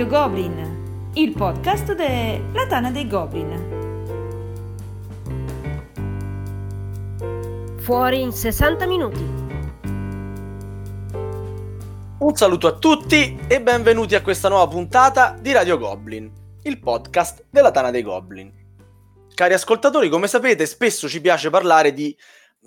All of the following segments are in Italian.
Radio Goblin, il podcast della Tana dei Goblin. Fuori in 60 minuti. Un saluto a tutti e benvenuti a questa nuova puntata di Radio Goblin, il podcast della Tana dei Goblin. Cari ascoltatori, come sapete, spesso ci piace parlare di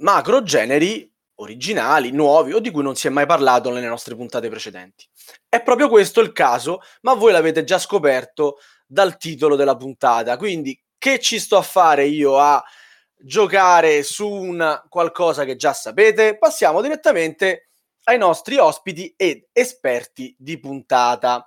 macro generi originali, nuovi o di cui non si è mai parlato nelle nostre puntate precedenti. È proprio questo il caso, ma voi l'avete già scoperto dal titolo della puntata, quindi che ci sto a fare io a giocare su un qualcosa che già sapete? Passiamo direttamente ai nostri ospiti ed esperti di puntata.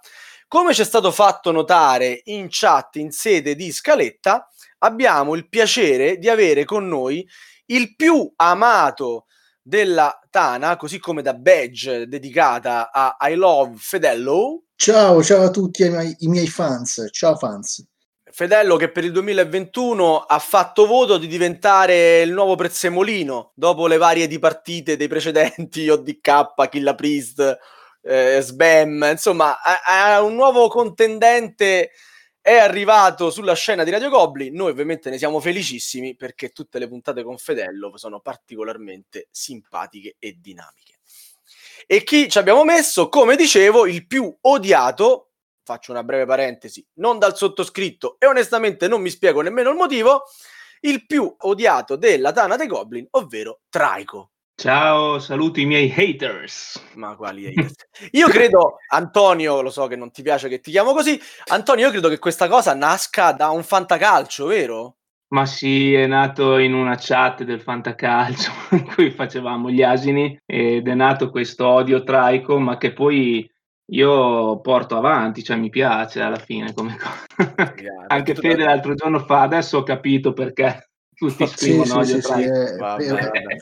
Come ci è stato fatto notare in chat in sede di scaletta, abbiamo il piacere di avere con noi il più amato della Tana, così come da badge dedicata a I Love Fedello. Ciao, ciao a tutti i miei, i miei fans, ciao fans. Fedello che per il 2021 ha fatto voto di diventare il nuovo prezzemolino dopo le varie dipartite dei precedenti ODK, Killa Priest, eh, Sbam, insomma, è un nuovo contendente è arrivato sulla scena di Radio Goblin. Noi ovviamente ne siamo felicissimi perché tutte le puntate con Fedello sono particolarmente simpatiche e dinamiche. E chi ci abbiamo messo, come dicevo, il più odiato, faccio una breve parentesi, non dal sottoscritto e onestamente non mi spiego nemmeno il motivo, il più odiato della Tana dei Goblin, ovvero Traico. Ciao, saluto i miei haters. Ma quali haters? Io credo, Antonio, lo so che non ti piace che ti chiamo così, Antonio, io credo che questa cosa nasca da un fantacalcio, vero? Ma sì, è nato in una chat del fantacalcio in cui facevamo gli asini ed è nato questo odio traico, ma che poi io porto avanti, cioè mi piace alla fine come cosa. Anche Fede l'altro giorno fa, adesso ho capito perché tutti scrivono sì, sì, sì, è,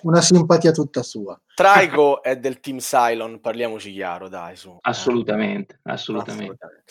una simpatia tutta sua. Traico è del team Cylon, parliamoci chiaro, dai, su. Assolutamente, assolutamente. assolutamente.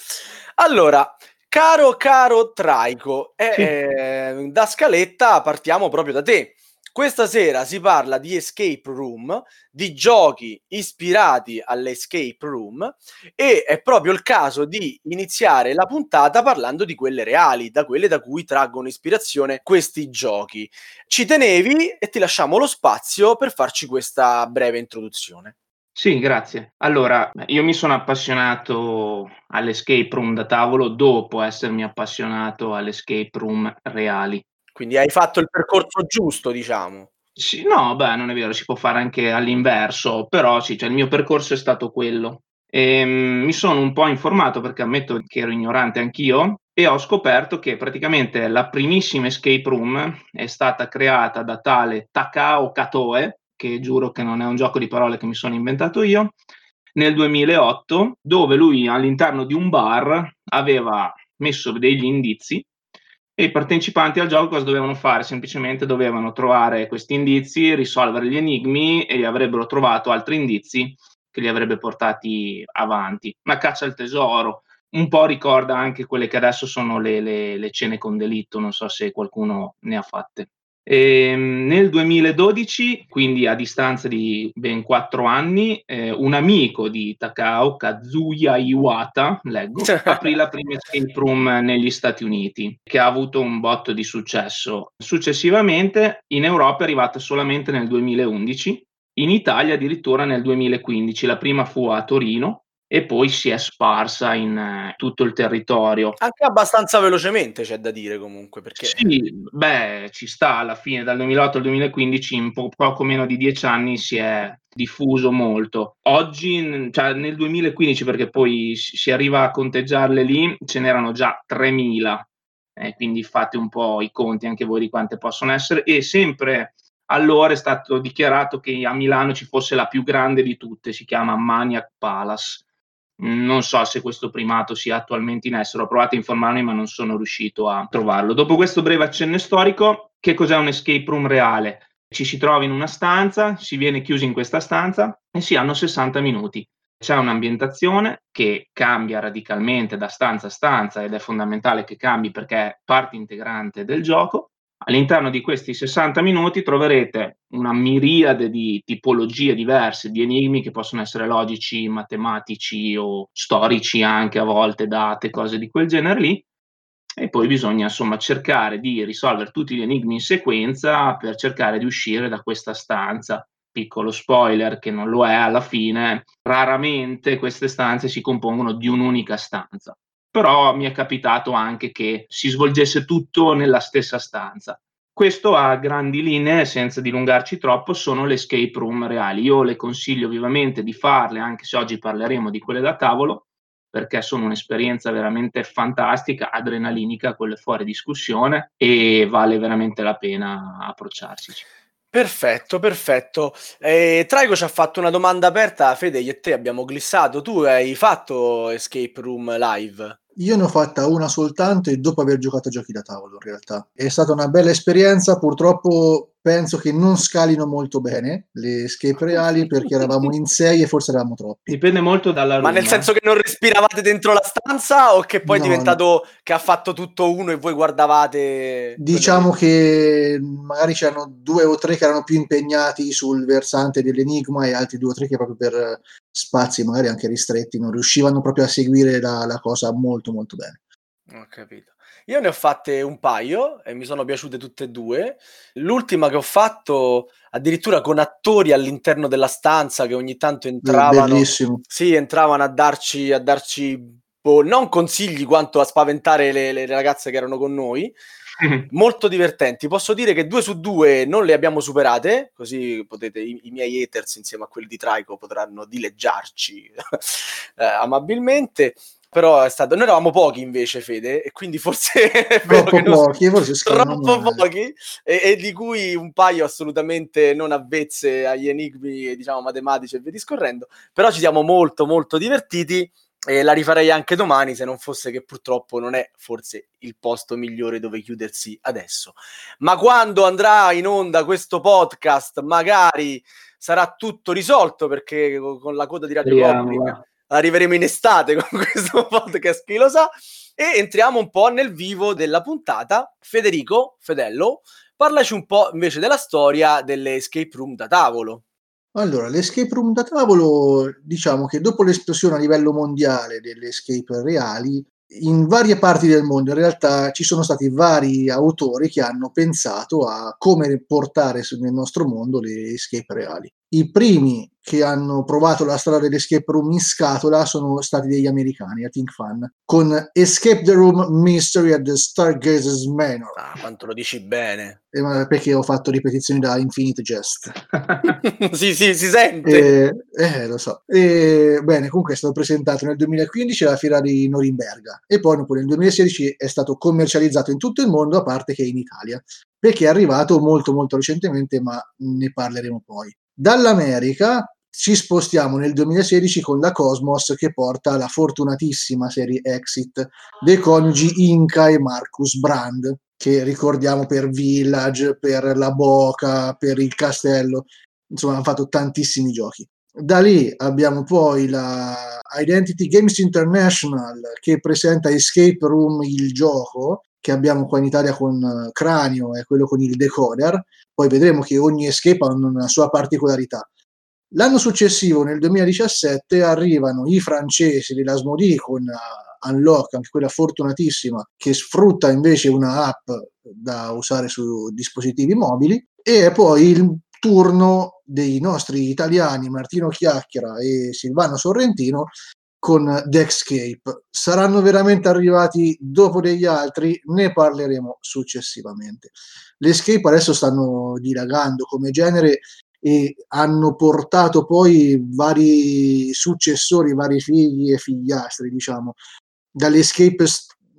Allora, caro caro Traico, eh, eh, da scaletta partiamo proprio da te. Questa sera si parla di escape room, di giochi ispirati all'escape room e è proprio il caso di iniziare la puntata parlando di quelle reali, da quelle da cui traggono ispirazione questi giochi. Ci tenevi e ti lasciamo lo spazio per farci questa breve introduzione. Sì, grazie. Allora, io mi sono appassionato all'escape room da tavolo dopo essermi appassionato all'escape room reali. Quindi hai fatto il percorso giusto, diciamo. Sì, no, beh, non è vero, si può fare anche all'inverso, però sì, cioè il mio percorso è stato quello. E, um, mi sono un po' informato perché ammetto che ero ignorante anch'io e ho scoperto che praticamente la primissima escape room è stata creata da tale Takao Katoe, che giuro che non è un gioco di parole che mi sono inventato io, nel 2008, dove lui all'interno di un bar aveva messo degli indizi e i partecipanti al gioco cosa dovevano fare? Semplicemente dovevano trovare questi indizi, risolvere gli enigmi e avrebbero trovato altri indizi che li avrebbe portati avanti. Una caccia al tesoro, un po' ricorda anche quelle che adesso sono le, le, le cene con delitto, non so se qualcuno ne ha fatte. E ehm, nel 2012, quindi a distanza di ben quattro anni, eh, un amico di Takao, Kazuya Iwata, leggo, aprì la prima escape room negli Stati Uniti, che ha avuto un botto di successo. Successivamente in Europa è arrivata solamente nel 2011, in Italia addirittura nel 2015. La prima fu a Torino e poi si è sparsa in eh, tutto il territorio. Anche abbastanza velocemente c'è da dire comunque. Perché... Sì, beh, ci sta alla fine, dal 2008 al 2015, in po- poco meno di dieci anni si è diffuso molto. Oggi, cioè nel 2015, perché poi si arriva a conteggiarle lì, ce n'erano già 3.000, eh, quindi fate un po' i conti anche voi di quante possono essere, e sempre allora è stato dichiarato che a Milano ci fosse la più grande di tutte, si chiama Maniac Palace non so se questo primato sia attualmente in essere, ho provato a informarmi ma non sono riuscito a trovarlo. Dopo questo breve accenno storico, che cos'è un escape room reale? Ci si trova in una stanza, si viene chiusi in questa stanza e si hanno 60 minuti. C'è un'ambientazione che cambia radicalmente da stanza a stanza ed è fondamentale che cambi perché è parte integrante del gioco. All'interno di questi 60 minuti troverete una miriade di tipologie diverse di enigmi che possono essere logici, matematici o storici anche a volte, date, cose di quel genere lì. E poi bisogna insomma cercare di risolvere tutti gli enigmi in sequenza per cercare di uscire da questa stanza. Piccolo spoiler che non lo è alla fine, raramente queste stanze si compongono di un'unica stanza però mi è capitato anche che si svolgesse tutto nella stessa stanza. Questo a grandi linee, senza dilungarci troppo, sono le escape room reali. Io le consiglio vivamente di farle, anche se oggi parleremo di quelle da tavolo, perché sono un'esperienza veramente fantastica, adrenalinica, quelle fuori discussione e vale veramente la pena approcciarsi. Perfetto, perfetto. Eh, Traigo ci ha fatto una domanda aperta, Fede, io e te abbiamo glissato. Tu hai fatto Escape Room Live? Io ne ho fatta una soltanto e dopo aver giocato a giochi da tavolo, in realtà. È stata una bella esperienza, purtroppo penso che non scalino molto bene le escape reali perché eravamo in sei e forse eravamo troppi. Dipende molto dalla Ma nel senso che non respiravate dentro la stanza o che poi no, è diventato no. che ha fatto tutto uno e voi guardavate? Diciamo che magari c'erano due o tre che erano più impegnati sul versante dell'enigma e altri due o tre che proprio per spazi magari anche ristretti non riuscivano proprio a seguire la, la cosa molto molto bene. Ho capito. Io ne ho fatte un paio e mi sono piaciute tutte e due. L'ultima che ho fatto addirittura con attori all'interno della stanza che ogni tanto entravano. Bellissimo. Sì, entravano a darci, a darci boh, non consigli quanto a spaventare le, le ragazze che erano con noi. Molto divertenti. Posso dire che due su due non le abbiamo superate, così potete, i, i miei haters insieme a quelli di Traico potranno dileggiarci eh, amabilmente però è stato noi eravamo pochi invece Fede e quindi forse troppo pochi, forse troppo pochi e, e, di cui un paio assolutamente non avvezze agli enigmi diciamo matematici e via discorrendo. Però ci siamo molto molto divertiti e la rifarei anche domani se non fosse che purtroppo non è forse il posto migliore dove chiudersi adesso. Ma quando andrà in onda questo podcast magari sarà tutto risolto perché con la coda di Radio Goblin arriveremo in estate con questo podcast, chi lo sa. E entriamo un po' nel vivo della puntata. Federico, Fedello, parlaci un po' invece della storia delle escape room da tavolo. Allora, l'escape room da tavolo, diciamo che dopo l'esplosione a livello mondiale delle escape reali, in varie parti del mondo in realtà ci sono stati vari autori che hanno pensato a come portare nel nostro mondo le escape reali. I primi che hanno provato la strada dell'escape room in scatola sono stati degli americani, a Think Fun, con Escape the Room Mystery at the Stargazer's Manor. Ah, quanto lo dici bene. Eh, perché ho fatto ripetizioni da Infinite Jest. sì, sì, si sente. Eh, eh, lo so. E, bene, comunque è stato presentato nel 2015 alla fiera di Norimberga e poi nel 2016 è stato commercializzato in tutto il mondo, a parte che in Italia, perché è arrivato molto molto recentemente, ma ne parleremo poi. Dall'America ci spostiamo nel 2016 con la Cosmos che porta la fortunatissima serie Exit dei coniugi Inca e Marcus Brand, che ricordiamo per Village, per La Boca, per Il Castello, insomma hanno fatto tantissimi giochi. Da lì abbiamo poi la Identity Games International che presenta Escape Room il gioco che abbiamo qua in Italia con Cranio e quello con il decoder. Poi vedremo che ogni escape ha una sua particolarità. L'anno successivo, nel 2017, arrivano i francesi di Lasmodee con uh, Unlock, anche quella fortunatissima, che sfrutta invece una app da usare su dispositivi mobili, e poi il turno dei nostri italiani Martino Chiacchiera e Silvano Sorrentino con Dexcape. Saranno veramente arrivati dopo degli altri? Ne parleremo successivamente. Le escape adesso stanno dilagando come genere e hanno portato poi vari successori, vari figli e figliastri, diciamo. Dall'escape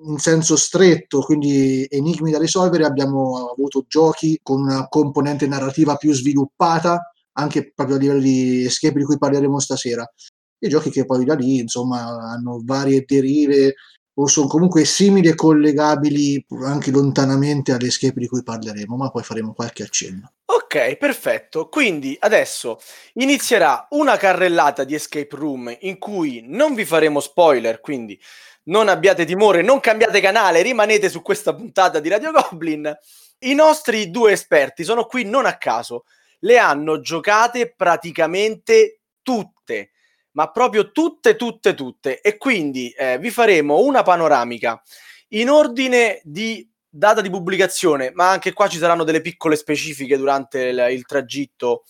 in senso stretto, quindi enigmi da risolvere, abbiamo avuto giochi con una componente narrativa più sviluppata, anche proprio a livello di escape di cui parleremo stasera. E giochi che poi da lì, insomma, hanno varie derive o sono comunque simili e collegabili anche lontanamente alle escape di cui parleremo, ma poi faremo qualche accenno. Ok, perfetto. Quindi adesso inizierà una carrellata di escape room in cui non vi faremo spoiler, quindi non abbiate timore, non cambiate canale, rimanete su questa puntata di Radio Goblin. I nostri due esperti sono qui non a caso, le hanno giocate praticamente tutte ma proprio tutte, tutte, tutte. E quindi eh, vi faremo una panoramica in ordine di data di pubblicazione, ma anche qua ci saranno delle piccole specifiche durante il, il tragitto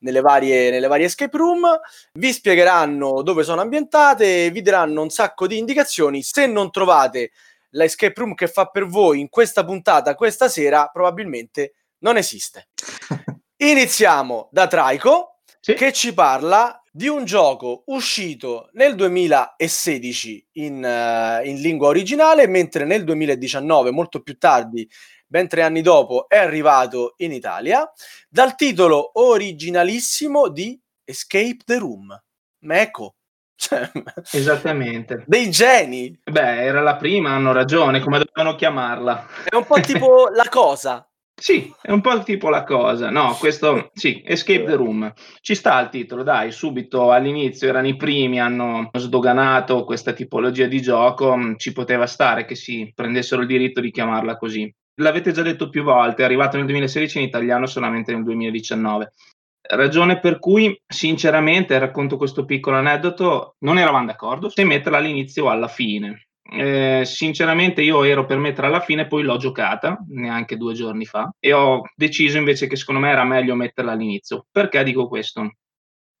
nelle varie, nelle varie escape room, vi spiegheranno dove sono ambientate, vi daranno un sacco di indicazioni. Se non trovate la escape room che fa per voi in questa puntata, questa sera, probabilmente non esiste. Iniziamo da Traico, sì. che ci parla di un gioco uscito nel 2016 in, uh, in, lingua originale, mentre nel 2019, molto più tardi, ben tre anni dopo, è arrivato in Italia, dal titolo originalissimo di Escape the Room. Ma ecco. Esattamente. Dei geni. Beh, era la prima, hanno ragione, come dovevano chiamarla. È un po' tipo la cosa. Sì, è un po' tipo la cosa. No, questo sì, Escape the Room. Ci sta il titolo, dai, subito all'inizio erano i primi, hanno sdoganato questa tipologia di gioco, mm, ci poteva stare che si prendessero il diritto di chiamarla così. L'avete già detto più volte, è arrivato nel 2016 in italiano solamente nel 2019. Ragione per cui, sinceramente, racconto questo piccolo aneddoto, non eravamo d'accordo se metterla all'inizio o alla fine. Eh, sinceramente io ero per mettere alla fine, poi l'ho giocata neanche due giorni fa e ho deciso invece che secondo me era meglio metterla all'inizio. Perché dico questo?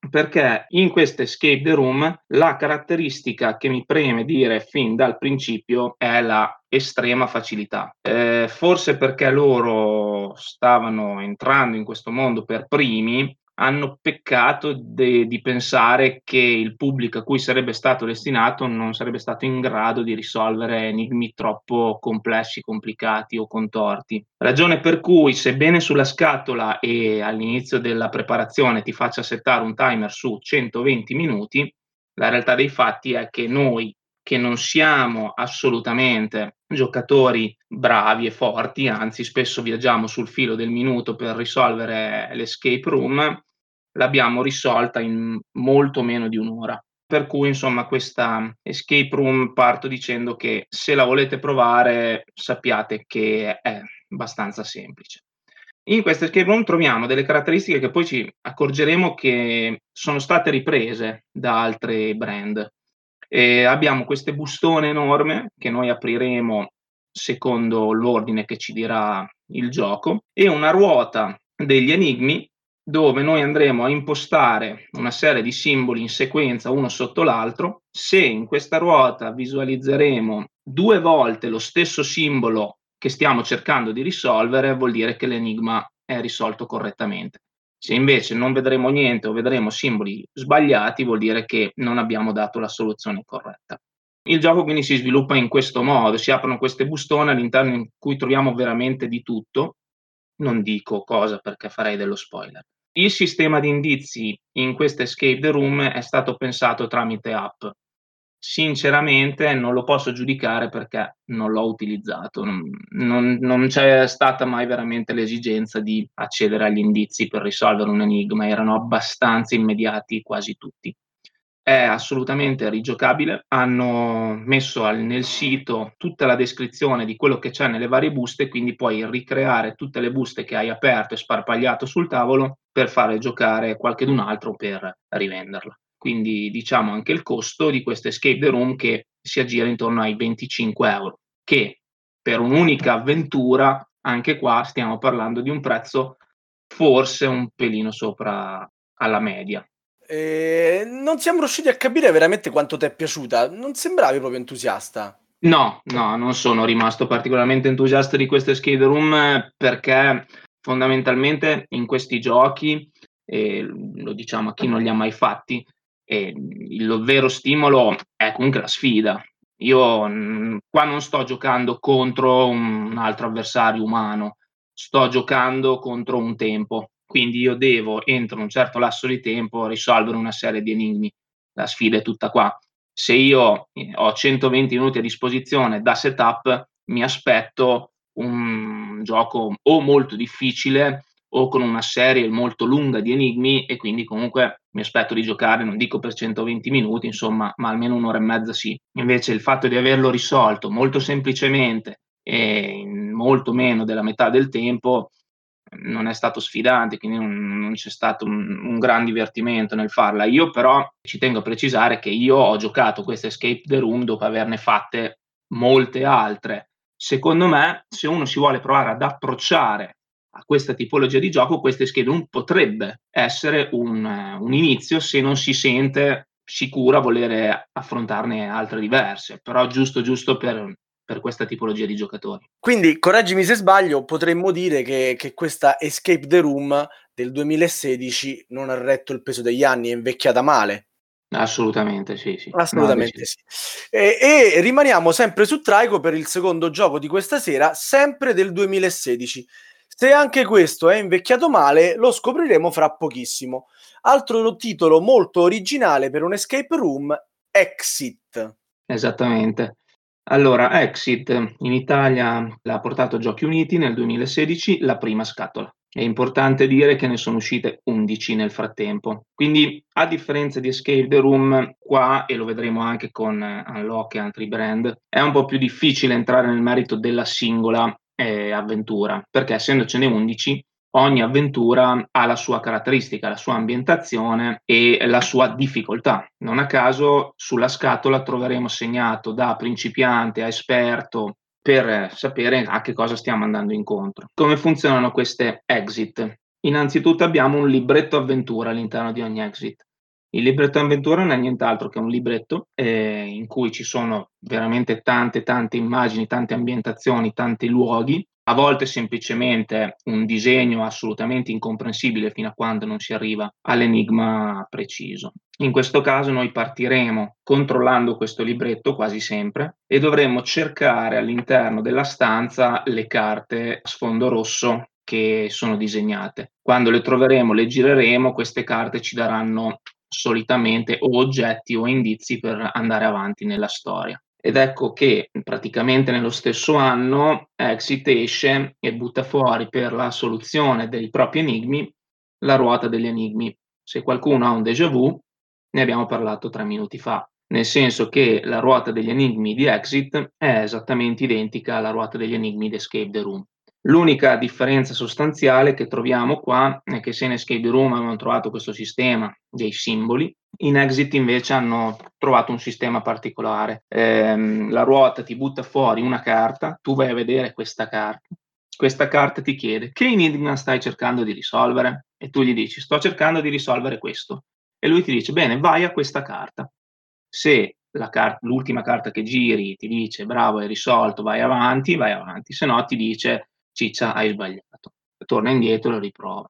Perché in questa escape the room la caratteristica che mi preme dire fin dal principio è la estrema facilità. Eh, forse perché loro stavano entrando in questo mondo per primi, hanno peccato de, di pensare che il pubblico a cui sarebbe stato destinato non sarebbe stato in grado di risolvere enigmi troppo complessi, complicati o contorti. Ragione per cui, sebbene sulla scatola e all'inizio della preparazione ti faccia settare un timer su 120 minuti, la realtà dei fatti è che noi che non siamo assolutamente giocatori bravi e forti, anzi spesso viaggiamo sul filo del minuto per risolvere l'escape room, l'abbiamo risolta in molto meno di un'ora. Per cui, insomma, questa escape room parto dicendo che se la volete provare sappiate che è abbastanza semplice. In questa escape room troviamo delle caratteristiche che poi ci accorgeremo che sono state riprese da altri brand. E abbiamo queste bustone enorme che noi apriremo secondo l'ordine che ci dirà il gioco e una ruota degli enigmi dove noi andremo a impostare una serie di simboli in sequenza uno sotto l'altro. Se in questa ruota visualizzeremo due volte lo stesso simbolo che stiamo cercando di risolvere, vuol dire che l'enigma è risolto correttamente. Se invece non vedremo niente o vedremo simboli sbagliati, vuol dire che non abbiamo dato la soluzione corretta. Il gioco quindi si sviluppa in questo modo, si aprono queste bustone all'interno in cui troviamo veramente di tutto. Non dico cosa perché farei dello spoiler. Il sistema di indizi in questa escape the room è stato pensato tramite app. Sinceramente non lo posso giudicare perché non l'ho utilizzato, non, non, c'è stata mai veramente l'esigenza di accedere agli indizi per risolvere un enigma, erano abbastanza immediati quasi tutti è assolutamente rigiocabile. Hanno messo al, nel sito tutta la descrizione di quello che c'è nelle varie buste, quindi puoi ricreare tutte le buste che hai aperto e sparpagliato sul tavolo per fare giocare qualche altro per rivenderla. Quindi diciamo anche il costo di questo escape the room che si aggira intorno ai 25 euro, che per un'unica avventura, anche qua stiamo parlando di un prezzo forse un pelino sopra alla media eh, non siamo riusciti a capire veramente quanto ti è piaciuta. Non sembravi proprio entusiasta. No, no, non sono rimasto particolarmente entusiasta di questo escape room perché fondamentalmente in questi giochi, eh, lo diciamo a chi non li ha mai fatti, eh, il vero stimolo è comunque la sfida. Io mh, qua non sto giocando contro un altro avversario umano, sto giocando contro un tempo quindi io devo, entro un certo lasso di tempo, risolvere una serie di enigmi. La sfida è tutta qua. Se io eh, ho 120 minuti a disposizione da setup, mi aspetto un gioco o molto difficile o con una serie molto lunga di enigmi e quindi comunque mi aspetto di giocare, non dico per 120 minuti, insomma, ma almeno un'ora e mezza sì. Invece il fatto di averlo risolto molto semplicemente e in molto meno della metà del tempo non è stato sfidante, quindi non, non c'è stato un, un, gran divertimento nel farla. Io però ci tengo a precisare che io ho giocato questa Escape the Room dopo averne fatte molte altre. Secondo me, se uno si vuole provare ad approcciare a questa tipologia di gioco, questa escape room potrebbe essere un, un inizio se non si sente sicura volere affrontarne altre diverse, però giusto giusto per, per questa tipologia di giocatori. Quindi, correggimi se sbaglio, potremmo dire che, che, questa Escape the Room del 2016 non ha retto il peso degli anni, è invecchiata male. Assolutamente sì, sì. Assolutamente sì. E, e, rimaniamo sempre su Traico per il secondo gioco di questa sera, sempre del 2016. Se anche questo è invecchiato male, lo scopriremo fra pochissimo. Altro titolo molto originale per un escape room, Exit. Esattamente. Allora, Exit in Italia l'ha portato Giochi Uniti nel 2016, la prima scatola. È importante dire che ne sono uscite 11 nel frattempo. Quindi, a differenza di Escape the Room, qua, e lo vedremo anche con Unlock e altri brand, è un po' più difficile entrare nel merito della singola eh, avventura, perché essendocene 11, ogni avventura ha la sua caratteristica, la sua ambientazione e la sua difficoltà. Non a caso sulla scatola troveremo segnato da principiante a esperto per sapere a che cosa stiamo andando incontro. Come funzionano queste exit? Innanzitutto abbiamo un libretto avventura all'interno di ogni exit. Il libretto avventura non è nient'altro che un libretto eh, in cui ci sono veramente tante, tante immagini, tante ambientazioni, tanti luoghi, a volte semplicemente un disegno assolutamente incomprensibile fino a quando non si arriva all'enigma preciso. In questo caso noi partiremo controllando questo libretto quasi sempre e dovremo cercare all'interno della stanza le carte a sfondo rosso che sono disegnate. Quando le troveremo, le gireremo, queste carte ci daranno solitamente o oggetti o indizi per andare avanti nella storia. Ed ecco che praticamente nello stesso anno Exit esce e butta fuori per la soluzione dei propri enigmi la ruota degli enigmi. Se qualcuno ha un déjà vu, ne abbiamo parlato tre minuti fa, nel senso che la ruota degli enigmi di Exit è esattamente identica alla ruota degli enigmi di Escape the Room. L'unica differenza sostanziale che troviamo qua è che se in Escape Room hanno trovato questo sistema dei simboli, in Exit invece hanno trovato un sistema particolare. Eh, la ruota ti butta fuori una carta, tu vai a vedere questa carta, questa carta ti chiede che enigma stai cercando di risolvere e tu gli dici sto cercando di risolvere questo e lui ti dice bene vai a questa carta. Se car- l'ultima carta che giri ti dice bravo hai risolto vai avanti, vai avanti, se no ti dice ciccia hai sbagliato, torna indietro e riprova.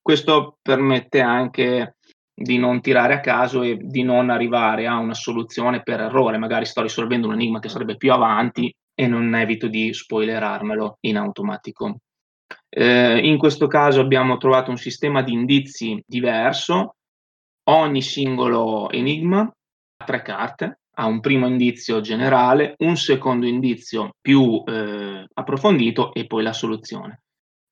Questo permette anche di non tirare a caso e di non arrivare a una soluzione per errore, magari sto risolvendo un enigma che sarebbe più avanti e non evito di spoilerarmelo in automatico. Eh, in questo caso abbiamo trovato un sistema di indizi diverso, ogni singolo enigma ha tre carte, ha un primo indizio generale, un secondo indizio più eh, approfondito e poi la soluzione.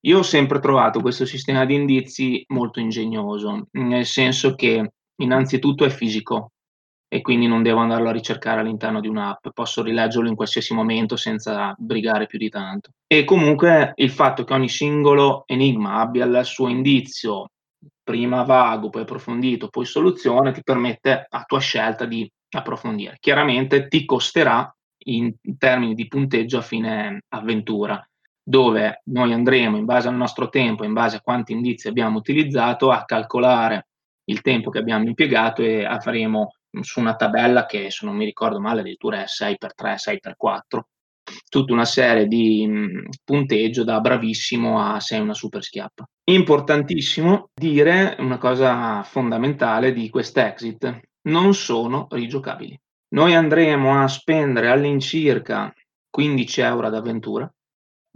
Io ho sempre trovato questo sistema di indizi molto ingegnoso, nel senso che innanzitutto è fisico e quindi non devo andarlo a ricercare all'interno di un'app, posso rileggerlo in qualsiasi momento senza brigare più di tanto. E comunque il fatto che ogni singolo enigma abbia il suo indizio, prima vago, poi approfondito, poi soluzione, ti permette a tua scelta di approfondire. Chiaramente ti costerà in termini di punteggio a fine avventura, dove noi andremo in base al nostro tempo, in base a quanti indizi abbiamo utilizzato, a calcolare il tempo che abbiamo impiegato e faremo su una tabella che, se non mi ricordo male, addirittura è 6x3, 6x4, tutta una serie di mh, punteggio da bravissimo a sei una super schiappa. Importantissimo dire una cosa fondamentale di quest'exit, non sono rigiocabili. Noi andremo a spendere all'incirca 15 euro ad avventura,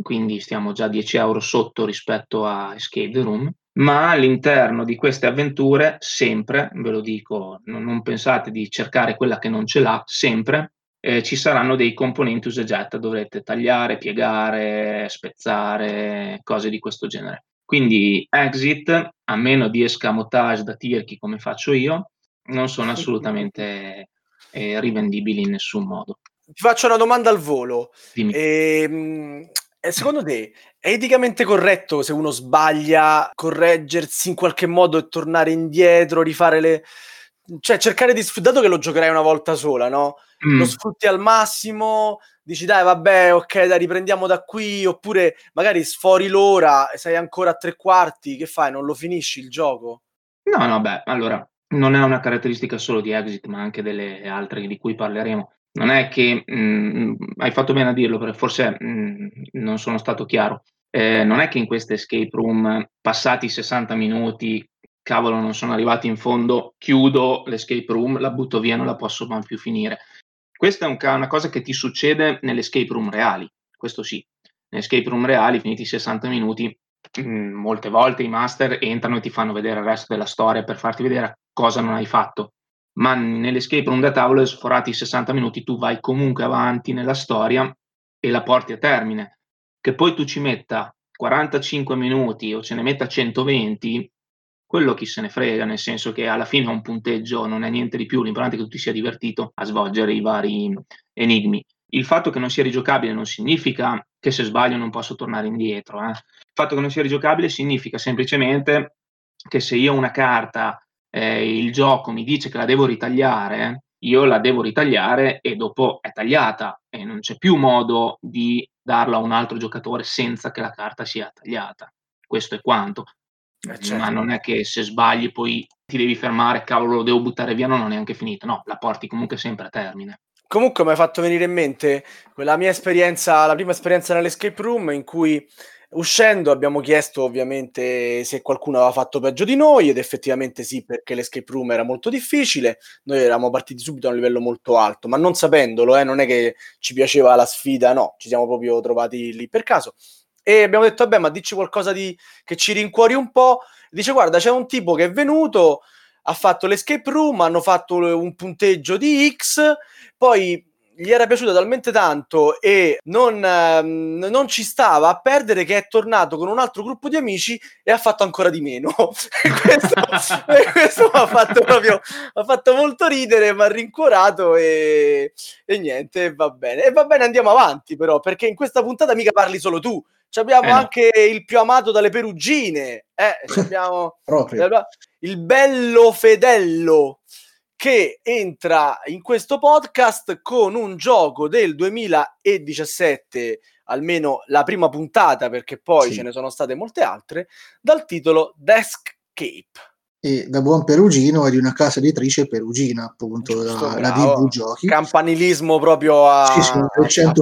quindi stiamo già 10 euro sotto rispetto a Escape Room, ma all'interno di queste avventure sempre, ve lo dico, non, non pensate di cercare quella che non ce l'ha, sempre eh, ci saranno dei componenti usa e getta, dovrete tagliare, piegare, spezzare, cose di questo genere. Quindi exit, a meno di escamotage da tirchi come faccio io, non sono assolutamente eh, rivendibili in nessun modo. Ti faccio una domanda al volo. Ehm, e, secondo te è eticamente corretto se uno sbaglia correggersi in qualche modo e tornare indietro, rifare le... Cioè cercare di sfruttare, dato che lo giocherai una volta sola, no? Mm. Lo sfrutti al massimo, dici dai vabbè ok dai riprendiamo da qui, oppure magari sfori l'ora e sei ancora a tre quarti, che fai? Non lo finisci il gioco? No, no, beh, allora non è una caratteristica solo di Exit, ma anche delle altre di cui parleremo. Non è che mh, mm, hai fatto bene a dirlo, perché forse mh, mm, non sono stato chiaro. Eh, non è che in queste escape room, passati 60 minuti, cavolo, non sono arrivati in fondo, chiudo l'escape room, la butto via, non la posso mai più finire. Questa è un, una cosa che ti succede nelle escape room reali, questo sì. Nelle escape room reali, finiti i 60 minuti, mh, mm, molte volte i master entrano e ti fanno vedere il resto della storia per farti vedere cosa non hai fatto. Ma nell'escape room da tavolo, sforati i 60 minuti, tu vai comunque avanti nella storia e la porti a termine. Che poi tu ci metta 45 minuti o ce ne metta 120, quello chi se ne frega, nel senso che alla fine un punteggio non è niente di più, l'importante è che tu ti sia divertito a svolgere i vari enigmi. Il fatto che non sia rigiocabile non significa che se sbaglio non posso tornare indietro. Eh. Il fatto che non sia rigiocabile significa semplicemente che se io ho una carta, eh, il gioco mi dice che la devo ritagliare, io la devo ritagliare e dopo è tagliata e non c'è più modo di darla a un altro giocatore senza che la carta sia tagliata. Questo è quanto. Eh, certo. Ma non è che se sbagli poi ti devi fermare, cavolo, lo devo buttare via, non è neanche finita. No, la porti comunque sempre a termine. Comunque mi hai fatto venire in mente quella mia esperienza, la prima esperienza nell'escape room in cui uscendo abbiamo chiesto ovviamente se qualcuno aveva fatto peggio di noi ed effettivamente sì perché l'escape room era molto difficile, noi eravamo partiti subito a un livello molto alto, ma non sapendolo, eh, non è che ci piaceva la sfida, no, ci siamo proprio trovati lì per caso e abbiamo detto, vabbè, ma dici qualcosa di, che ci rincuori un po'. Dice, guarda, c'è un tipo che è venuto, ha fatto l'escape room, hanno fatto un punteggio di X, poi gli era piaciuta talmente tanto e non, ehm, non, ci stava a perdere che è tornato con un altro gruppo di amici e ha fatto ancora di meno. e questo, questo mi ha fatto proprio ha fatto molto ridere, mi ha rincuorato e, e niente, va bene. E va bene, andiamo avanti però, perché in questa puntata mica parli solo tu, abbiamo eh anche il più amato dalle perugine. Eh, abbiamo il bello Fedello che entra in questo podcast con un gioco del 2017, almeno la prima puntata, perché poi sì. ce ne sono state molte altre, dal titolo Deskcape e da buon perugino è di una casa editrice perugina, appunto, Giusto, la, la DV Giochi. Campanilismo proprio a... Sì, sì, al 100%.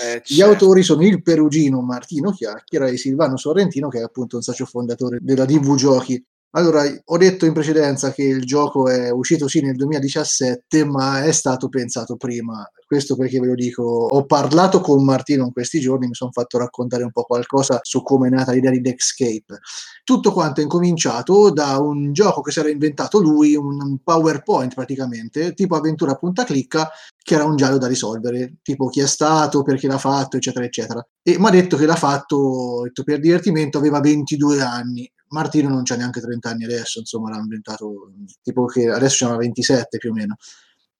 Eh, Gli certo. autori sono il perugino Martino Chiacchiera e Silvano Sorrentino, che è appunto un socio fondatore della DV Giochi. Allora, ho detto in precedenza che il gioco è uscito sì nel 2017, ma è stato pensato prima. Questo perché ve lo dico, ho parlato con Martino in questi giorni, mi sono fatto raccontare un po' qualcosa su come è nata l'idea di Dexcape. Tutto quanto è incominciato da un gioco che si era inventato lui, un PowerPoint praticamente, tipo avventura punta clicca, che era un giallo da risolvere, tipo chi è stato, perché l'ha fatto, eccetera, eccetera. E mi ha detto che l'ha fatto detto, per divertimento, aveva 22 anni. Martino non c'ha neanche 30 anni adesso, insomma, l'ha inventato tipo che adesso ce n'ha 27 più o meno.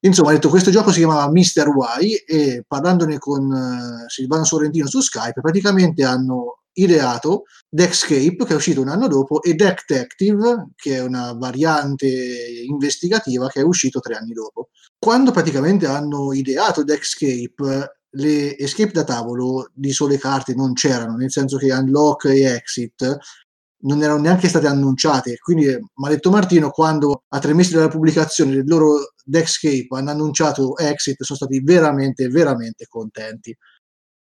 Insomma, ha detto questo gioco si chiamava Mr. Y e parlandone con uh, Silvano Sorrentino su Skype, praticamente hanno ideato Dexcape, che è uscito un anno dopo, e Detective, che è una variante investigativa che è uscito tre anni dopo. Quando praticamente hanno ideato Dexcape, le escape da tavolo di sole carte non c'erano, nel senso che Unlock e Exit non erano neanche state annunciate. Quindi mi ha detto Martino, quando a tre mesi dalla pubblicazione del loro Dexcape hanno annunciato Exit, sono stati veramente, veramente contenti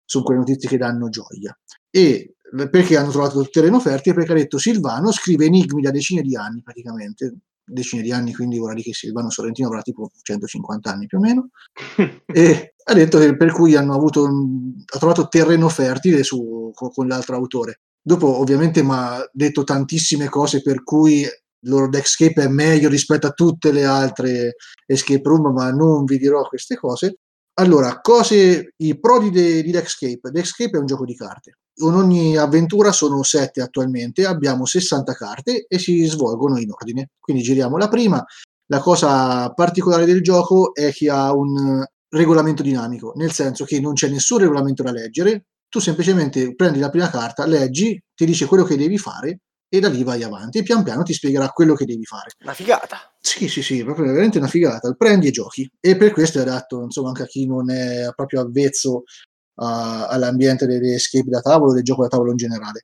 su quelle notizie che danno gioia. E perché hanno trovato terreno fertile? Perché ha detto Silvano scrive enigmi da decine di anni praticamente, decine di anni, quindi vorrà dire che Silvano Sorrentino avrà tipo 150 anni più o meno, e ha detto che per cui hanno avuto, ha trovato terreno fertile su, con l'altro autore Dopo, ovviamente, mi ha detto tantissime cose per cui il loro Deckscape è meglio rispetto a tutte le altre escape room, ma non vi dirò queste cose. Allora, cose, i pro di, di Deckscape. Deckscape è un gioco di carte. In ogni avventura sono sette attualmente, abbiamo 60 carte e si svolgono in ordine. Quindi giriamo la prima. La cosa particolare del gioco è che ha un regolamento dinamico, nel senso che non c'è nessun regolamento da leggere, tu semplicemente prendi la prima carta, leggi, ti dice quello che devi fare e da lì vai avanti e pian piano ti spiegherà quello che devi fare. Una figata. Sì, sì, sì, proprio veramente una figata. Prendi e giochi. E per questo è adatto, insomma, anche a chi non è proprio avvezzo uh, all'ambiente delle escape da tavolo, del gioco da tavolo in generale.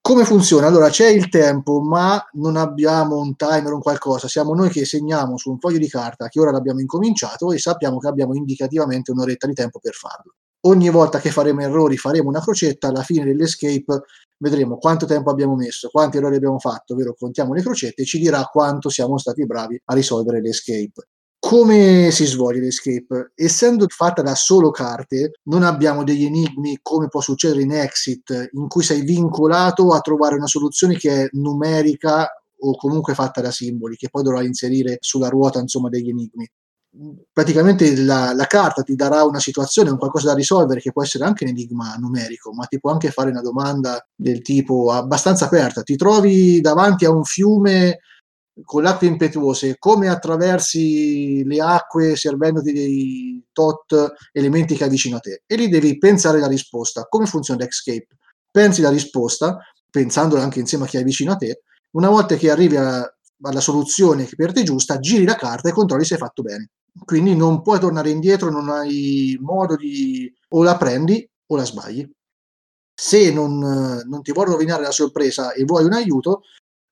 Come funziona? Allora c'è il tempo, ma non abbiamo un timer o un qualcosa, siamo noi che segniamo su un foglio di carta che ora l'abbiamo incominciato e sappiamo che abbiamo indicativamente un'oretta di tempo per farlo. Ogni volta che faremo errori faremo una crocetta, alla fine dell'escape vedremo quanto tempo abbiamo messo, quanti errori abbiamo fatto, ovvero contiamo le crocette e ci dirà quanto siamo stati bravi a risolvere l'escape. Come si svolge l'escape? Essendo fatta da solo carte, non abbiamo degli enigmi come può succedere in Exit, in cui sei vincolato a trovare una soluzione che è numerica o comunque fatta da simboli, che poi dovrai inserire sulla ruota insomma, degli enigmi. Praticamente la, la, carta ti darà una situazione, un qualcosa da risolvere che può essere anche un enigma numerico, ma ti può anche fare una domanda del tipo abbastanza aperta. Ti trovi davanti a un fiume con acque impetuose, come attraversi le acque servendoti dei tot elementi che ha vicino a te. E lì devi pensare la risposta. Come funziona Escape? Pensi la risposta, pensandola anche insieme a chi è vicino a te. Una volta che arrivi a, alla soluzione che per te è giusta, giri la carta e controlli se hai fatto bene. Quindi non puoi tornare indietro, non hai modo di o la prendi o la sbagli. Se non, non ti vuoi rovinare la sorpresa e vuoi un aiuto,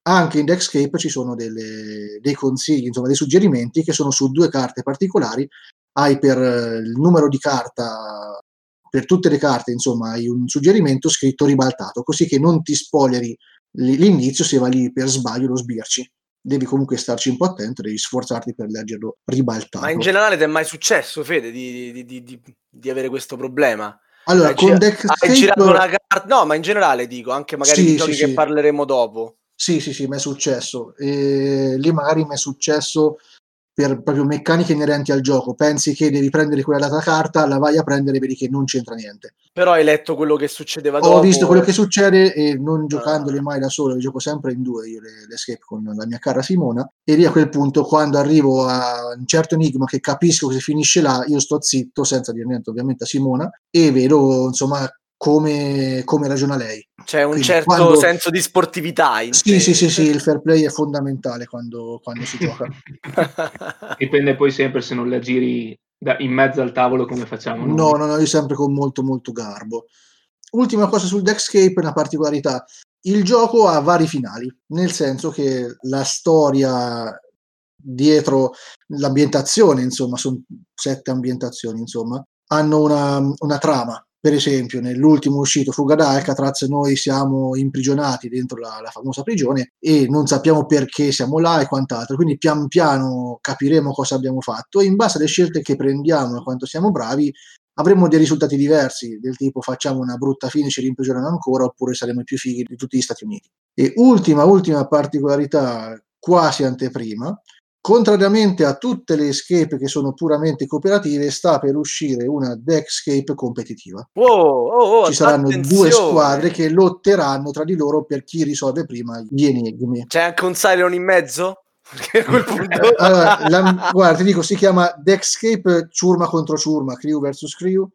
anche in Dexcape ci sono delle, dei consigli, insomma dei suggerimenti che sono su due carte particolari. Hai per il numero di carta, per tutte le carte, insomma, hai un suggerimento scritto ribaltato, così che non ti spoileri l'inizio se va lì per sbaglio lo sbirci. Devi comunque starci un po' attento, devi sforzarti per leggerlo ribaltato. Ma in generale ti è mai successo, Fede, di, di, di, di avere questo problema? Allora, hai, con Deckscape... hai girato una carta, no, ma in generale dico, anche magari sì, i giochi sì, che sì. parleremo dopo. Sì, sì, sì, mi è successo. E lì magari mi è successo per proprio meccaniche inerenti al gioco. Pensi che devi prendere quella data carta, la vai a prendere e vedi che non c'entra niente. Però hai letto quello che succedeva Ho dopo. Ho visto quello che succede e non giocandole ah. mai da solo, le gioco sempre in due, io le, le escape con la mia cara Simona. E lì a quel punto, quando arrivo a un certo enigma che capisco che si finisce là, io sto zitto, senza dire niente ovviamente a Simona, e vedo insomma come, come ragiona lei. C'è un Quindi certo quando... senso di sportività. In sì, sì, sì, sì, il fair play è fondamentale quando, quando si gioca. Dipende poi sempre se non la giri da, in mezzo al tavolo come facciamo. Noi. No, no, no, io sempre con molto, molto garbo. Ultima cosa sul Deckscape, una particolarità. Il gioco ha vari finali, nel senso che la storia dietro l'ambientazione, insomma, sono sette ambientazioni, insomma, hanno una, una trama per esempio, nell'ultimo uscito Fuga da Alcatraz, noi siamo imprigionati dentro la, la, famosa prigione e non sappiamo perché siamo là e quant'altro. Quindi, pian piano capiremo cosa abbiamo fatto e in base alle scelte che prendiamo e quanto siamo bravi, avremo dei risultati diversi, del tipo facciamo una brutta fine, ci rimprigionano ancora, oppure saremo i più fighi di tutti gli Stati Uniti. E ultima, ultima particolarità, quasi anteprima, Contrariamente a tutte le escape che sono puramente cooperative, sta per uscire una deckscape competitiva. Wow, oh, oh, Ci saranno attenzione. due squadre che lotteranno tra di loro per chi risolve prima gli enigmi. C'è anche un Siren in mezzo? Perché a quel punto... allora, la, guarda, ti dico, si chiama Deckscape ciurma contro ciurma, crew versus crew,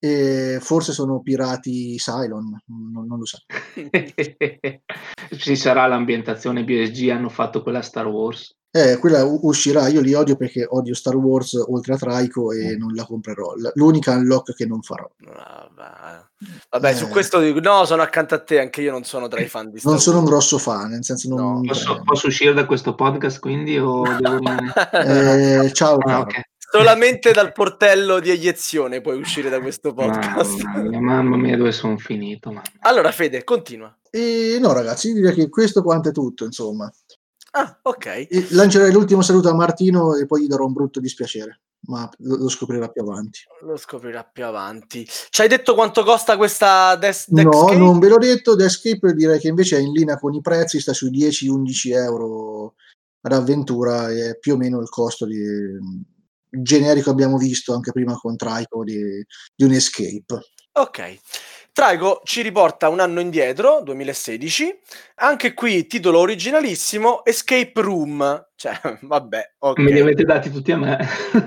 e forse sono pirati Cylon, non, non lo so. Ci sarà l'ambientazione BSG, hanno fatto quella Star Wars. Eh, quella uscirà, io li odio perché odio Star Wars oltre a Traico e mm. non la comprerò. L'unica unlock che non farò. Vabbè, Vabbè eh. su questo dico, no, sono accanto a te, anche io non sono tra i fan di Star Non sono un grosso fan, nel senso non... No. Posso, posso, uscire da questo podcast quindi o devo eh, ciao, ah, okay. Solamente dal portello di eiezione puoi uscire da questo podcast. Mamma mia, mamma mia dove sono finito. Mamma. Allora Fede, continua. E no ragazzi, direi che questo quanto è tutto, insomma. Ah, ok. Lancerei l'ultimo saluto a Martino e poi gli darò un brutto dispiacere. ma lo, lo scoprirà più avanti. Lo scoprirà più avanti. Ci hai detto quanto costa questa Death No, non ve l'ho detto. Deathscape direi che invece è in linea con i prezzi, sta sui 10-11 euro ad avventura, è più o meno il costo di, generico abbiamo visto anche prima con Trico di, di un Escape. Ok. Traigo ci riporta un anno indietro, 2016, anche qui titolo originalissimo, Escape Room, cioè vabbè, okay. Me li avete dati tutti a me.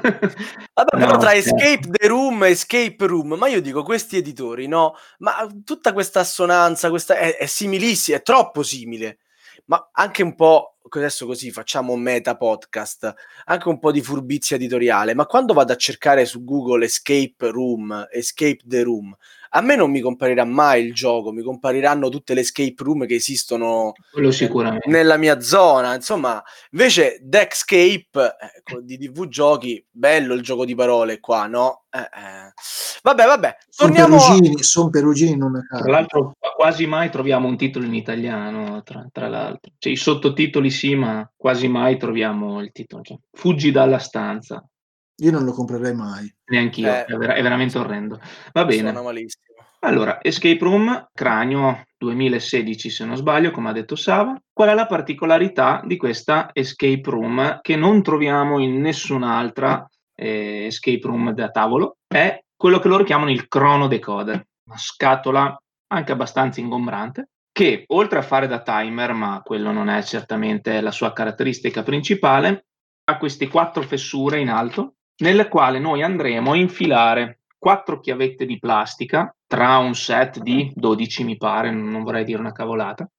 vabbè, no, però tra Escape the Room e Escape Room, ma io dico questi editori, no? Ma tutta questa assonanza, questa è, è similissima, è troppo simile, ma anche un po' adesso così facciamo meta podcast, anche un po' di furbizia editoriale, ma quando vado a cercare su Google Escape Room, Escape the Room, a me non mi comparirà mai il gioco, mi compariranno tutte le escape room che esistono nella mia zona. Insomma, invece Dexcape eh, di TV Giochi, bello il gioco di parole qua, no? Eh, eh. Vabbè, vabbè, torniamo sono perugini, son perugini non a Tra l'altro quasi mai troviamo un titolo in italiano, tra, tra l'altro. Cioè, i sottotitoli sì, ma quasi mai troviamo il titolo. Cioè, fuggi dalla stanza. Io non lo comprerei mai. Neanch'io, eh, è, ver- è, veramente orrendo. Va bene. Allora, Escape Room, Cranio 2016 se non sbaglio, come ha detto Sava. Qual è la particolarità di questa Escape Room che non troviamo in nessun'altra eh, Escape Room da tavolo? È quello che loro chiamano il Chrono Decoder, una scatola anche abbastanza ingombrante, che oltre a fare da timer, ma quello non è certamente la sua caratteristica principale, ha queste quattro fessure in alto nelle quali noi andremo a infilare quattro chiavette di plastica tra un set di 12, mi pare, non vorrei dire una cavolata,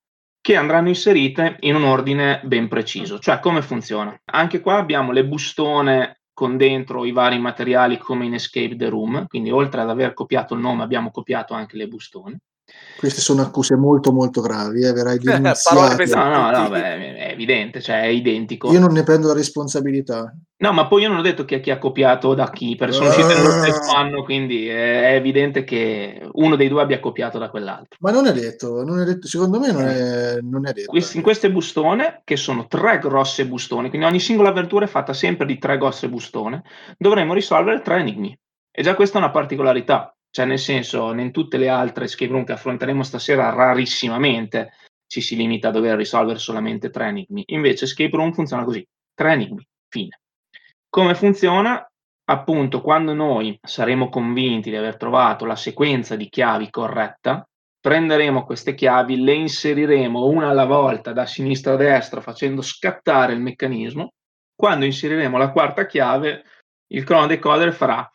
che andranno inserite in un ordine ben preciso. Cioè, come funziona? Anche qua abbiamo le bustone con dentro i vari materiali come in Escape the Room, quindi oltre ad aver copiato il nome abbiamo copiato anche le bustone. Queste sono accuse molto molto gravi, eh, verrai denunziato. no, no, no, beh, è evidente, cioè è identico. Io non ne prendo la responsabilità. No, ma poi io non ho detto chi, chi ha copiato da chi, perché sono uscite nello stesso anno, quindi è evidente che uno dei due abbia copiato da quell'altro. Ma non è detto, non è detto secondo me non è, non è detto. in queste bustone, che sono tre grosse bustone, quindi ogni singola avventura è fatta sempre di tre grosse bustone, dovremo risolvere tre enigmi. E già questa è una particolarità, cioè nel senso, in tutte le altre escape room che affronteremo stasera rarissimamente ci si limita a dover risolvere solamente tre enigmi. Invece escape room funziona così, tre enigmi, fine. Come funziona? Appunto, quando noi saremo convinti di aver trovato la sequenza di chiavi corretta, prenderemo queste chiavi, le inseriremo una alla volta da sinistra a destra facendo scattare il meccanismo. Quando inseriremo la quarta chiave, il chronodecoder farà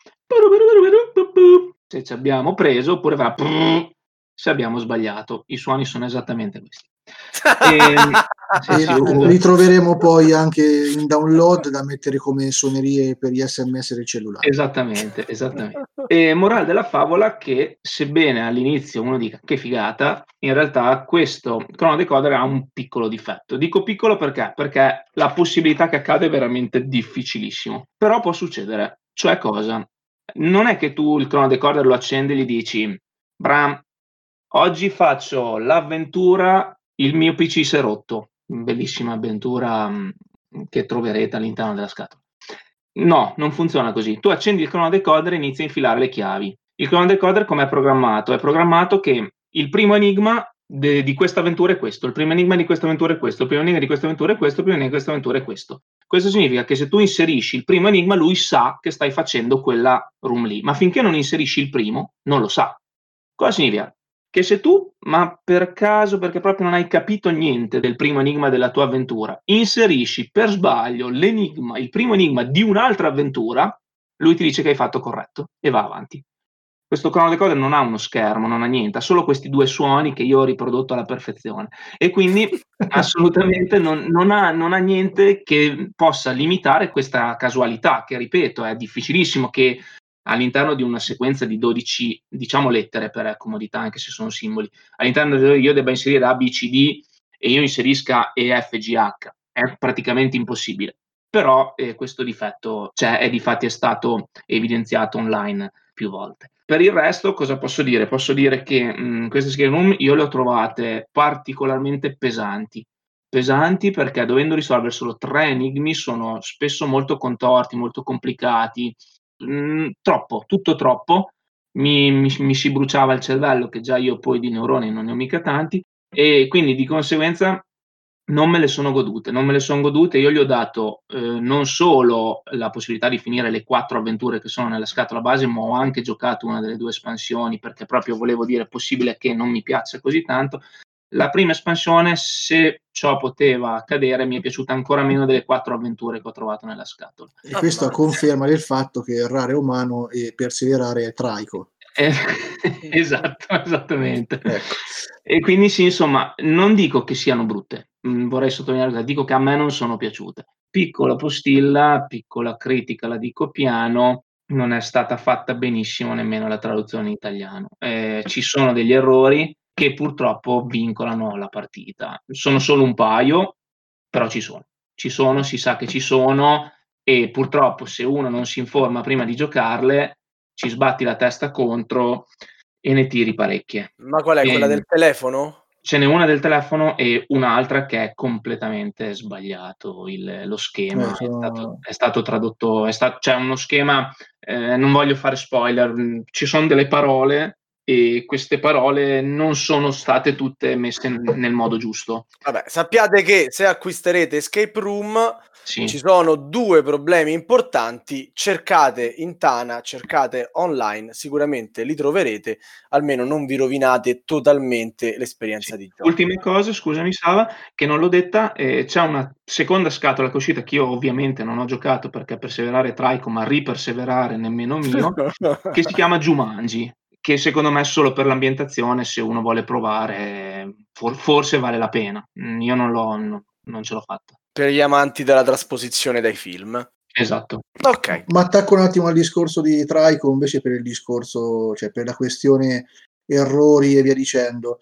se ci abbiamo preso oppure farà se abbiamo sbagliato. I suoni sono esattamente questi. E, sì, sì, li troveremo poi anche in download da mettere come suonerie per gli sms del cellulare. Esattamente, esattamente. E morale della favola che sebbene all'inizio uno dica che figata, in realtà questo cronodecoder ha un piccolo difetto. Dico piccolo perché? Perché la possibilità che accada è veramente difficilissimo. Però può succedere. Cioè cosa? Non è che tu il Chrono Decoder lo accendi e gli dici, Bram, oggi faccio l'avventura, il mio PC si è rotto, bellissima avventura mm, che troverete all'interno della scatola. No, non funziona così. Tu accendi il Chrono Decoder e inizi a infilare le chiavi. Il Chrono Decoder come è programmato? È programmato che il primo enigma de, di questa avventura è questo, il primo enigma di questa avventura è questo, il primo enigma di questa avventura è questo, il primo enigma di questa avventura è questo. Questo significa che se tu inserisci il primo enigma, lui sa che stai facendo quella room lì, ma finché non inserisci il primo, non lo sa. Cosa significa? Che se tu, ma per caso, perché proprio non hai capito niente del primo enigma della tua avventura, inserisci per sbaglio l'enigma, il primo enigma di un'altra avventura, lui ti dice che hai fatto corretto e va avanti. Questo Chrono Decoder non ha uno schermo, non ha niente, ha solo questi due suoni che io ho riprodotto alla perfezione e quindi assolutamente non, non, ha, non, ha, niente che possa limitare questa casualità, che ripeto è difficilissimo che all'interno di una sequenza di 12, diciamo lettere per comodità, anche se sono simboli, all'interno di io debba inserire A, B, C, D e io inserisca E, F, G, H, è praticamente impossibile. Però eh, questo difetto cioè, è di fatti è stato evidenziato online più volte. Per il resto, cosa posso dire? Posso dire che mh, queste screen room io le ho trovate particolarmente pesanti. pesanti perché dovendo risolvere solo tre enigmi sono spesso molto contorti, molto complicati, mm, troppo, tutto troppo. Mi, mi, mi, si bruciava il cervello, che già io poi di neuroni non ne ho mica tanti, e quindi di conseguenza non me le sono godute, non me le sono godute, io gli ho dato eh, non solo la possibilità di finire le quattro avventure che sono nella scatola base, ma ho anche giocato una delle due espansioni perché proprio volevo dire è possibile che non mi piaccia così tanto. La prima espansione, se ciò poteva accadere, mi è piaciuta ancora meno delle quattro avventure che ho trovato nella scatola. E questo ah, conferma il fatto che errare è umano e perseverare è traico. Eh, esatto, esattamente. Ecco. E quindi sì, insomma, non dico che siano brutte, mm, vorrei sottolineare, dico che a me non sono piaciute. Piccola postilla, piccola critica, la dico piano, non è stata fatta benissimo nemmeno la traduzione in italiano. Eh, ci sono degli errori che purtroppo vincolano la partita. Sono solo un paio, però ci sono. Ci sono, si sa che ci sono e purtroppo se uno non si informa prima di giocarle ci sbatti la testa contro e ne tiri parecchie. Ma qual è e quella del telefono? Ce n'è una del telefono e un'altra che è completamente sbagliato il, lo schema. Eh, è, stato, è, stato, tradotto, c'è uno schema, eh, non voglio fare spoiler, ci sono delle parole e queste parole non sono state tutte messe nel modo giusto. Vabbè, sappiate che se acquisterete Escape Room sì. ci sono due problemi importanti, cercate in Tana, cercate online, sicuramente li troverete, almeno non vi rovinate totalmente l'esperienza sì. di gioco. Ultima cosa, scusami Sava, che non l'ho detta, eh, c'è una seconda scatola che è uscita che io ovviamente non ho giocato perché perseverare traico, ma riperseverare nemmeno mio, che si chiama Jumanji che secondo me solo per l'ambientazione, se uno vuole provare, for- forse vale la pena. Mm, io non, l'ho, no, non ce l'ho fatta. Per gli amanti della trasposizione dai film. Esatto. Ok. Ma attacco un attimo al discorso di Traico invece per il discorso, cioè per la questione errori e via dicendo.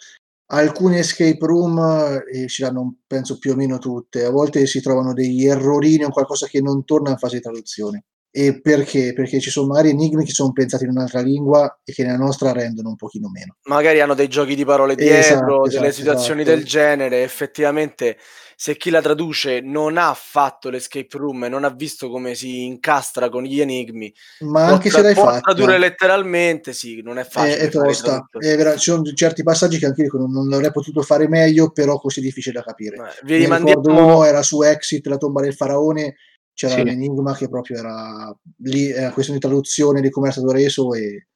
Alcune escape room eh, ci danno, penso più o meno tutte, a volte si trovano degli errorini o qualcosa che non torna in fase di traduzione. E perché? Perché ci sono magari enigmi che sono pensati in un'altra lingua e che nella nostra rendono un pochino meno. Magari hanno dei giochi di parole dietro, esatto, delle esatto, situazioni esatto. del genere. Effettivamente, se chi la traduce non ha fatto l'escape room e non ha visto come si incastra con gli enigmi, ma anche tra- se l'hai fatta, tradurre letteralmente, sì, non è facile. È, è tosta. È vera- ci sono certi passaggi che anche io non, non avrei potuto fare meglio, però così difficile da capire. Eh, vi rimandiamo... uno era su Exit, la tomba del faraone c'era sì. l'enigma che proprio era lì, era questione di traduzione di come era stato reso e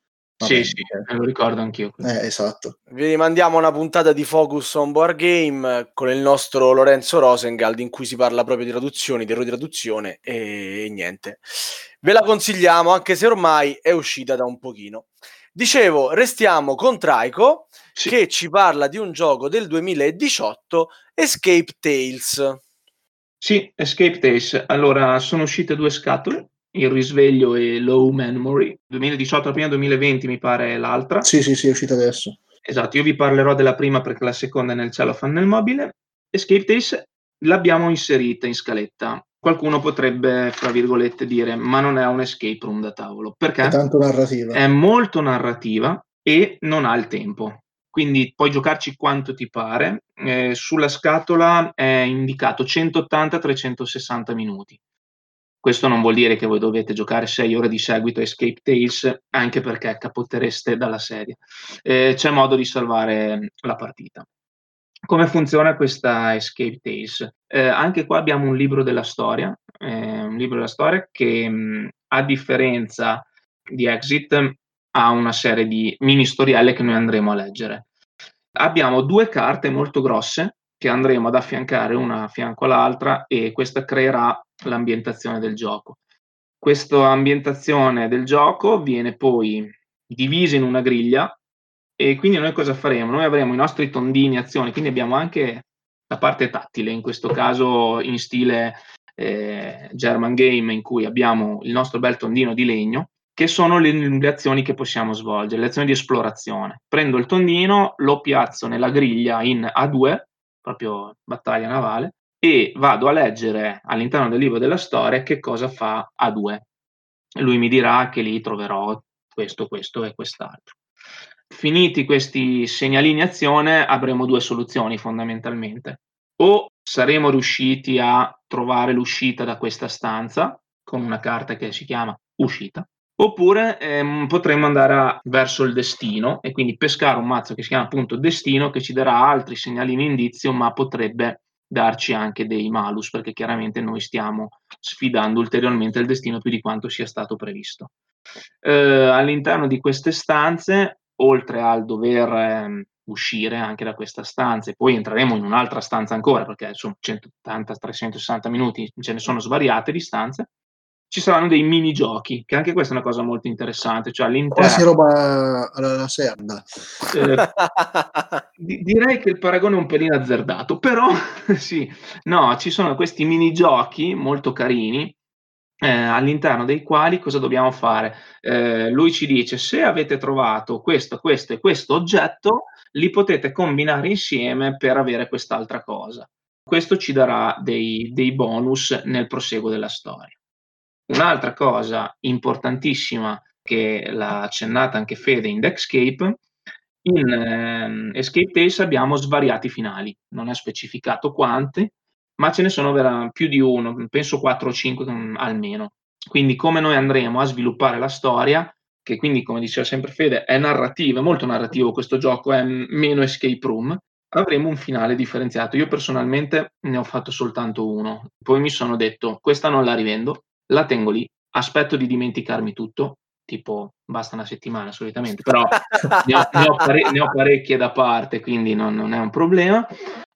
sì, sì, eh. lo ricordo anch'io. Eh, esatto. Vi rimandiamo una puntata di Focus on Board Game con il nostro Lorenzo Rosengald in cui si parla proprio di traduzioni, di errori di traduzione e, e niente. Ve la consigliamo anche se ormai è uscita da un pochino. Dicevo, restiamo con Traico sì. che ci parla di un gioco del 2018, Escape Tales. Sì, Escape Tales. Allora, sono uscite due scatole, Il risveglio e Low Memory. 2018 la prima, 2020 mi pare l'altra. Sì, sì, sì, è uscita adesso. Esatto, io vi parlerò della prima perché la seconda è nel cellophane nel mobile. Escape Tales l'abbiamo inserita in scaletta. Qualcuno potrebbe, fra virgolette, dire ma non è un escape room da tavolo. Perché? È tanto narrativa. È molto narrativa e non ha il tempo quindi puoi giocarci quanto ti pare. Eh, sulla scatola è indicato 180-360 minuti. Questo non vuol dire che voi dovete giocare 6 ore di seguito Escape Tales, anche perché capottereste dalla serie. Eh, c'è modo di salvare la partita. Come funziona questa Escape Tales? Eh, anche qua abbiamo un libro della storia, eh, un libro della storia che mh, a differenza di Exit ha una serie di mini storielle che noi andremo a leggere. Abbiamo due carte molto grosse che andremo ad affiancare una a fianco all'altra e questa creerà l'ambientazione del gioco. Questa ambientazione del gioco viene poi divisa in una griglia e quindi noi cosa faremo? Noi avremo i nostri tondini azioni, quindi abbiamo anche la parte tattile, in questo caso in stile eh, German Game, in cui abbiamo il nostro bel tondino di legno che sono le, le, azioni che possiamo svolgere, le azioni di esplorazione. Prendo il tondino, lo piazzo nella griglia in A2, proprio battaglia navale, e vado a leggere all'interno del libro della storia che cosa fa A2. Lui mi dirà che lì troverò questo, questo e quest'altro. Finiti questi segnalini azione, avremo due soluzioni fondamentalmente. o saremo riusciti a trovare l'uscita da questa stanza con una carta che si chiama uscita, oppure ehm, potremmo andare a, verso il destino e quindi pescare un mazzo che si chiama appunto destino che ci darà altri segnalini indizio, ma potrebbe darci anche dei malus perché chiaramente noi stiamo sfidando ulteriormente il destino più di quanto sia stato previsto. Eh, all'interno di queste stanze, oltre al dover eh, uscire anche da questa stanza e poi entreremo in un'altra stanza ancora perché sono 180-360 minuti, ce ne sono svariate di stanze, ci saranno dei minigiochi, che anche questa è una cosa molto interessante. Cioè all'interno... Quasi roba alla serda. Eh, direi che il paragone è un pelino azzardato, però sì, no, ci sono questi minigiochi molto carini eh, all'interno dei quali cosa dobbiamo fare? Eh, lui ci dice se avete trovato questo, questo e questo oggetto, li potete combinare insieme per avere quest'altra cosa. Questo ci darà dei, dei bonus nel proseguo della storia. Un'altra cosa importantissima che l'ha accennata anche Fede in Deckscape, in ehm, Escape Tales abbiamo svariati finali, non è specificato quanti, ma ce ne sono vera- più di uno, penso 4 o 5 mm, almeno. Quindi come noi andremo a sviluppare la storia, che quindi come diceva sempre Fede è narrativa, è molto narrativo questo gioco, è meno escape room, avremo un finale differenziato. Io personalmente ne ho fatto soltanto uno, poi mi sono detto questa non la rivendo, la tengo lì, aspetto di dimenticarmi tutto, tipo basta una settimana solitamente, però ne, ho, ne, ho pare- ne, ho, parecchie da parte, quindi non, non è un problema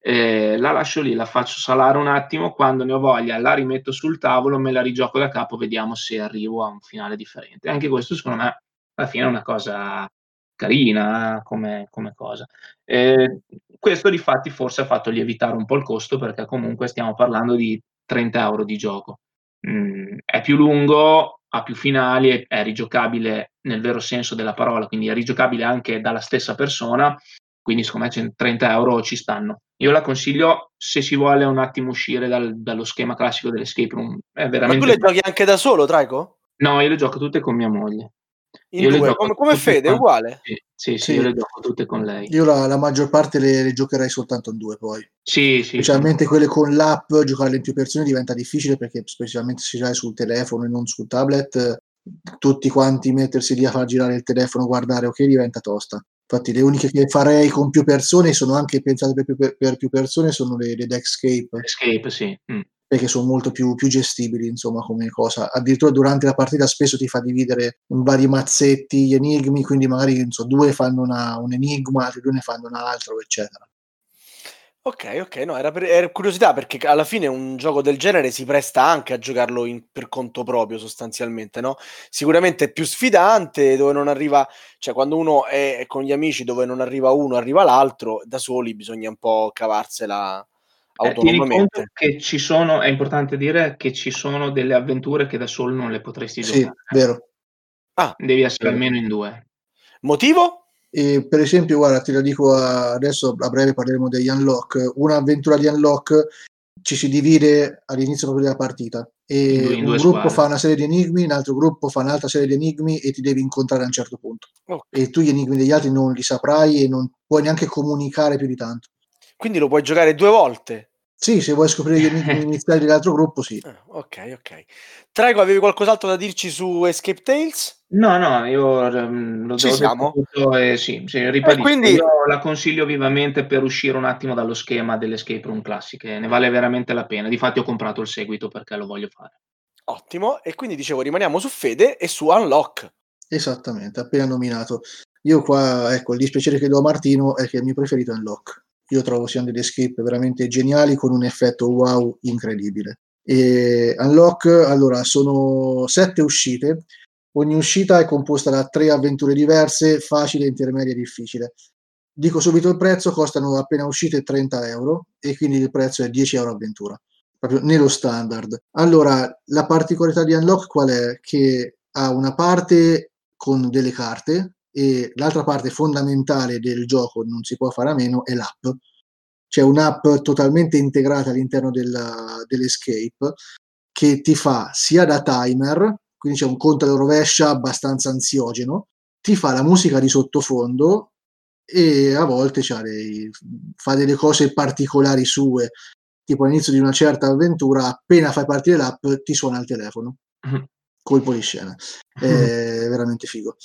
eh, la lascio lì, la faccio salare un attimo, quando ne ho voglia la rimetto sul tavolo, me la rigioco da capo, vediamo se arrivo a un finale differente. Anche questo secondo me alla fine è una cosa carina come, come cosa. Eh, questo di fatti forse ha fatto lievitare un po' il costo perché comunque stiamo parlando di 30 euro di gioco. Mm, è più lungo, ha più finali, è, è rigiocabile nel vero senso della parola, quindi è rigiocabile anche dalla stessa persona quindi secondo me 30 euro ci stanno. Io la consiglio se si vuole un attimo uscire dal, dallo schema classico dell'escape room. È veramente... Ma tu le giochi anche da solo, Traico? No, io le gioco tutte con mia moglie. In io due, come, come Fede, con... uguale? Sì, sì, sì, io le gioco tutte con lei. Io la, la maggior parte le, le, giocherei soltanto in due poi. Sì, sì. Specialmente sì. quelle con l'app, giocarle in più persone diventa difficile perché specialmente se hai sul telefono e non sul tablet, tutti quanti mettersi lì a far girare il telefono, guardare, ok, diventa tosta. Infatti le uniche che farei con più persone sono anche pensate per più, per, per più persone sono le, le Deckscape. Escape, sì. Mm. Perché sono molto più, più, gestibili, insomma, come cosa. Addirittura durante la partita spesso ti fa dividere in vari mazzetti gli enigmi, quindi magari so, due fanno una, un enigma, altri due ne fanno un altro, eccetera. Ok, ok, no, era, per, era curiosità perché alla fine un gioco del genere si presta anche a giocarlo in, per conto proprio sostanzialmente, no? Sicuramente è più sfidante, dove non arriva, cioè quando uno è con gli amici dove non arriva uno, arriva l'altro, da soli bisogna un po' cavarsela autonomamente. Eh, che ci sono, è importante dire che ci sono delle avventure che da solo non le potresti sì, giocare. vero. Ah, Devi essere vero. almeno in due. Motivo? E per esempio, guarda, te lo dico adesso, a breve parleremo degli unlock. Un'avventura di unlock ci si divide all'inizio proprio della partita. E in due, in un gruppo squadre. fa una serie di enigmi, un altro gruppo fa un'altra serie di enigmi e ti devi incontrare a un certo punto. Oh. E tu gli enigmi degli altri non li saprai e non puoi neanche comunicare più di tanto. Quindi lo puoi giocare due volte? Sì, se vuoi scoprire gli iniziali dell'altro gruppo, sì. Ah, ok, ok. Traigo, avevi qualcos'altro da dirci su Escape Tales? No, no, io um, lo Ci siamo? e sì, sì, ribadisco, quindi... io la consiglio vivamente per uscire un attimo dallo schema delle escape room classiche, ne vale veramente la pena. Difatti ho comprato il seguito perché lo voglio fare. Ottimo, e quindi dicevo rimaniamo su Fede e su Unlock. Esattamente, appena nominato. Io qua, ecco, il dispiacere che do a Martino è che il mio preferito è Unlock. Io trovo siano delle escape veramente geniali con un effetto wow incredibile. E Unlock, allora, sono sette uscite, Ogni uscita è composta da tre avventure diverse, facile, intermedia e difficile. Dico subito il prezzo, costano appena uscite 30 euro e quindi il prezzo è 10 euro avventura, proprio nello standard. Allora, la particolarità di Unlock qual è? Che ha una parte con delle carte e l'altra parte fondamentale del gioco, non si può fare a meno, è l'app. C'è un'app totalmente integrata all'interno della, dell'escape che ti fa sia da timer, quindi c'è un conto alla rovescia abbastanza ansiogeno, ti fa la musica di sottofondo e a volte dei, fa delle cose particolari sue, tipo all'inizio di una certa avventura, appena fai partire l'app ti suona il telefono. Mm-hmm. Colpo di scena. È veramente figo.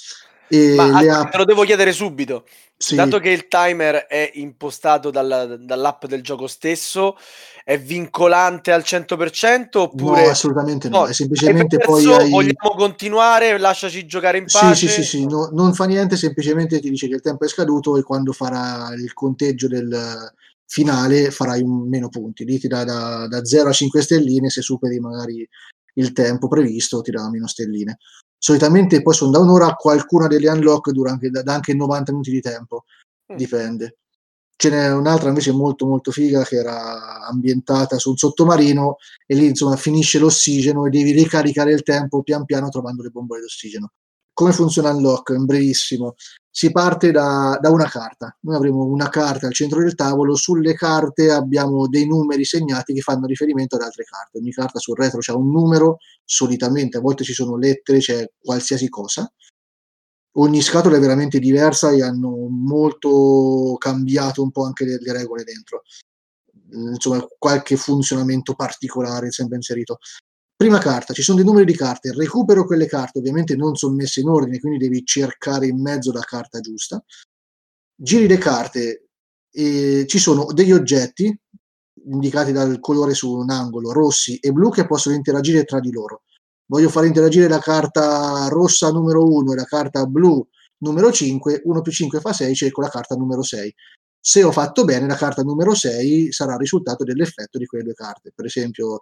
E Ma le app... te lo devo chiedere subito. Sì. Dato che il timer è impostato dalla, dall'app del gioco stesso, è vincolante al 100% oppure... No, assolutamente no, no è semplicemente poi hai... vogliamo continuare, lasciaci giocare in pace. Sì, sì, sì, sì. No, non fa niente, semplicemente ti dice che il tempo è scaduto e quando farà il conteggio del finale farai meno punti, lì ti dà da, da 0 a 5 stelline, se superi magari il tempo previsto ti dà meno stelline solitamente poi sono da un'ora qualcuna delle unlock dura anche, da, anche 90 minuti di tempo mm. dipende ce n'è un'altra invece molto molto figa che era ambientata su un sottomarino e lì insomma finisce l'ossigeno e devi ricaricare il tempo pian piano trovando le bombole d'ossigeno come funziona Unlock? In brevissimo. Si parte da, da, una carta. Noi avremo una carta al centro del tavolo, sulle carte abbiamo dei numeri segnati che fanno riferimento ad altre carte. Ogni carta sul retro c'è un numero, solitamente, a volte ci sono lettere, c'è qualsiasi cosa. Ogni scatola è veramente diversa e hanno molto cambiato un po' anche le, le regole dentro. Insomma, qualche funzionamento particolare sempre inserito. Prima carta, ci sono dei numeri di carte, recupero quelle carte, ovviamente non sono messe in ordine, quindi devi cercare in mezzo la carta giusta. Giri le carte, e ci sono degli oggetti indicati dal colore su un angolo, rossi e blu, che possono interagire tra di loro. Voglio far interagire la carta rossa numero 1 e la carta blu numero 5, 1 più 5 fa 6, cerco la carta numero 6. Se ho fatto bene, la carta numero 6 sarà il risultato dell'effetto di quelle due carte. Per esempio,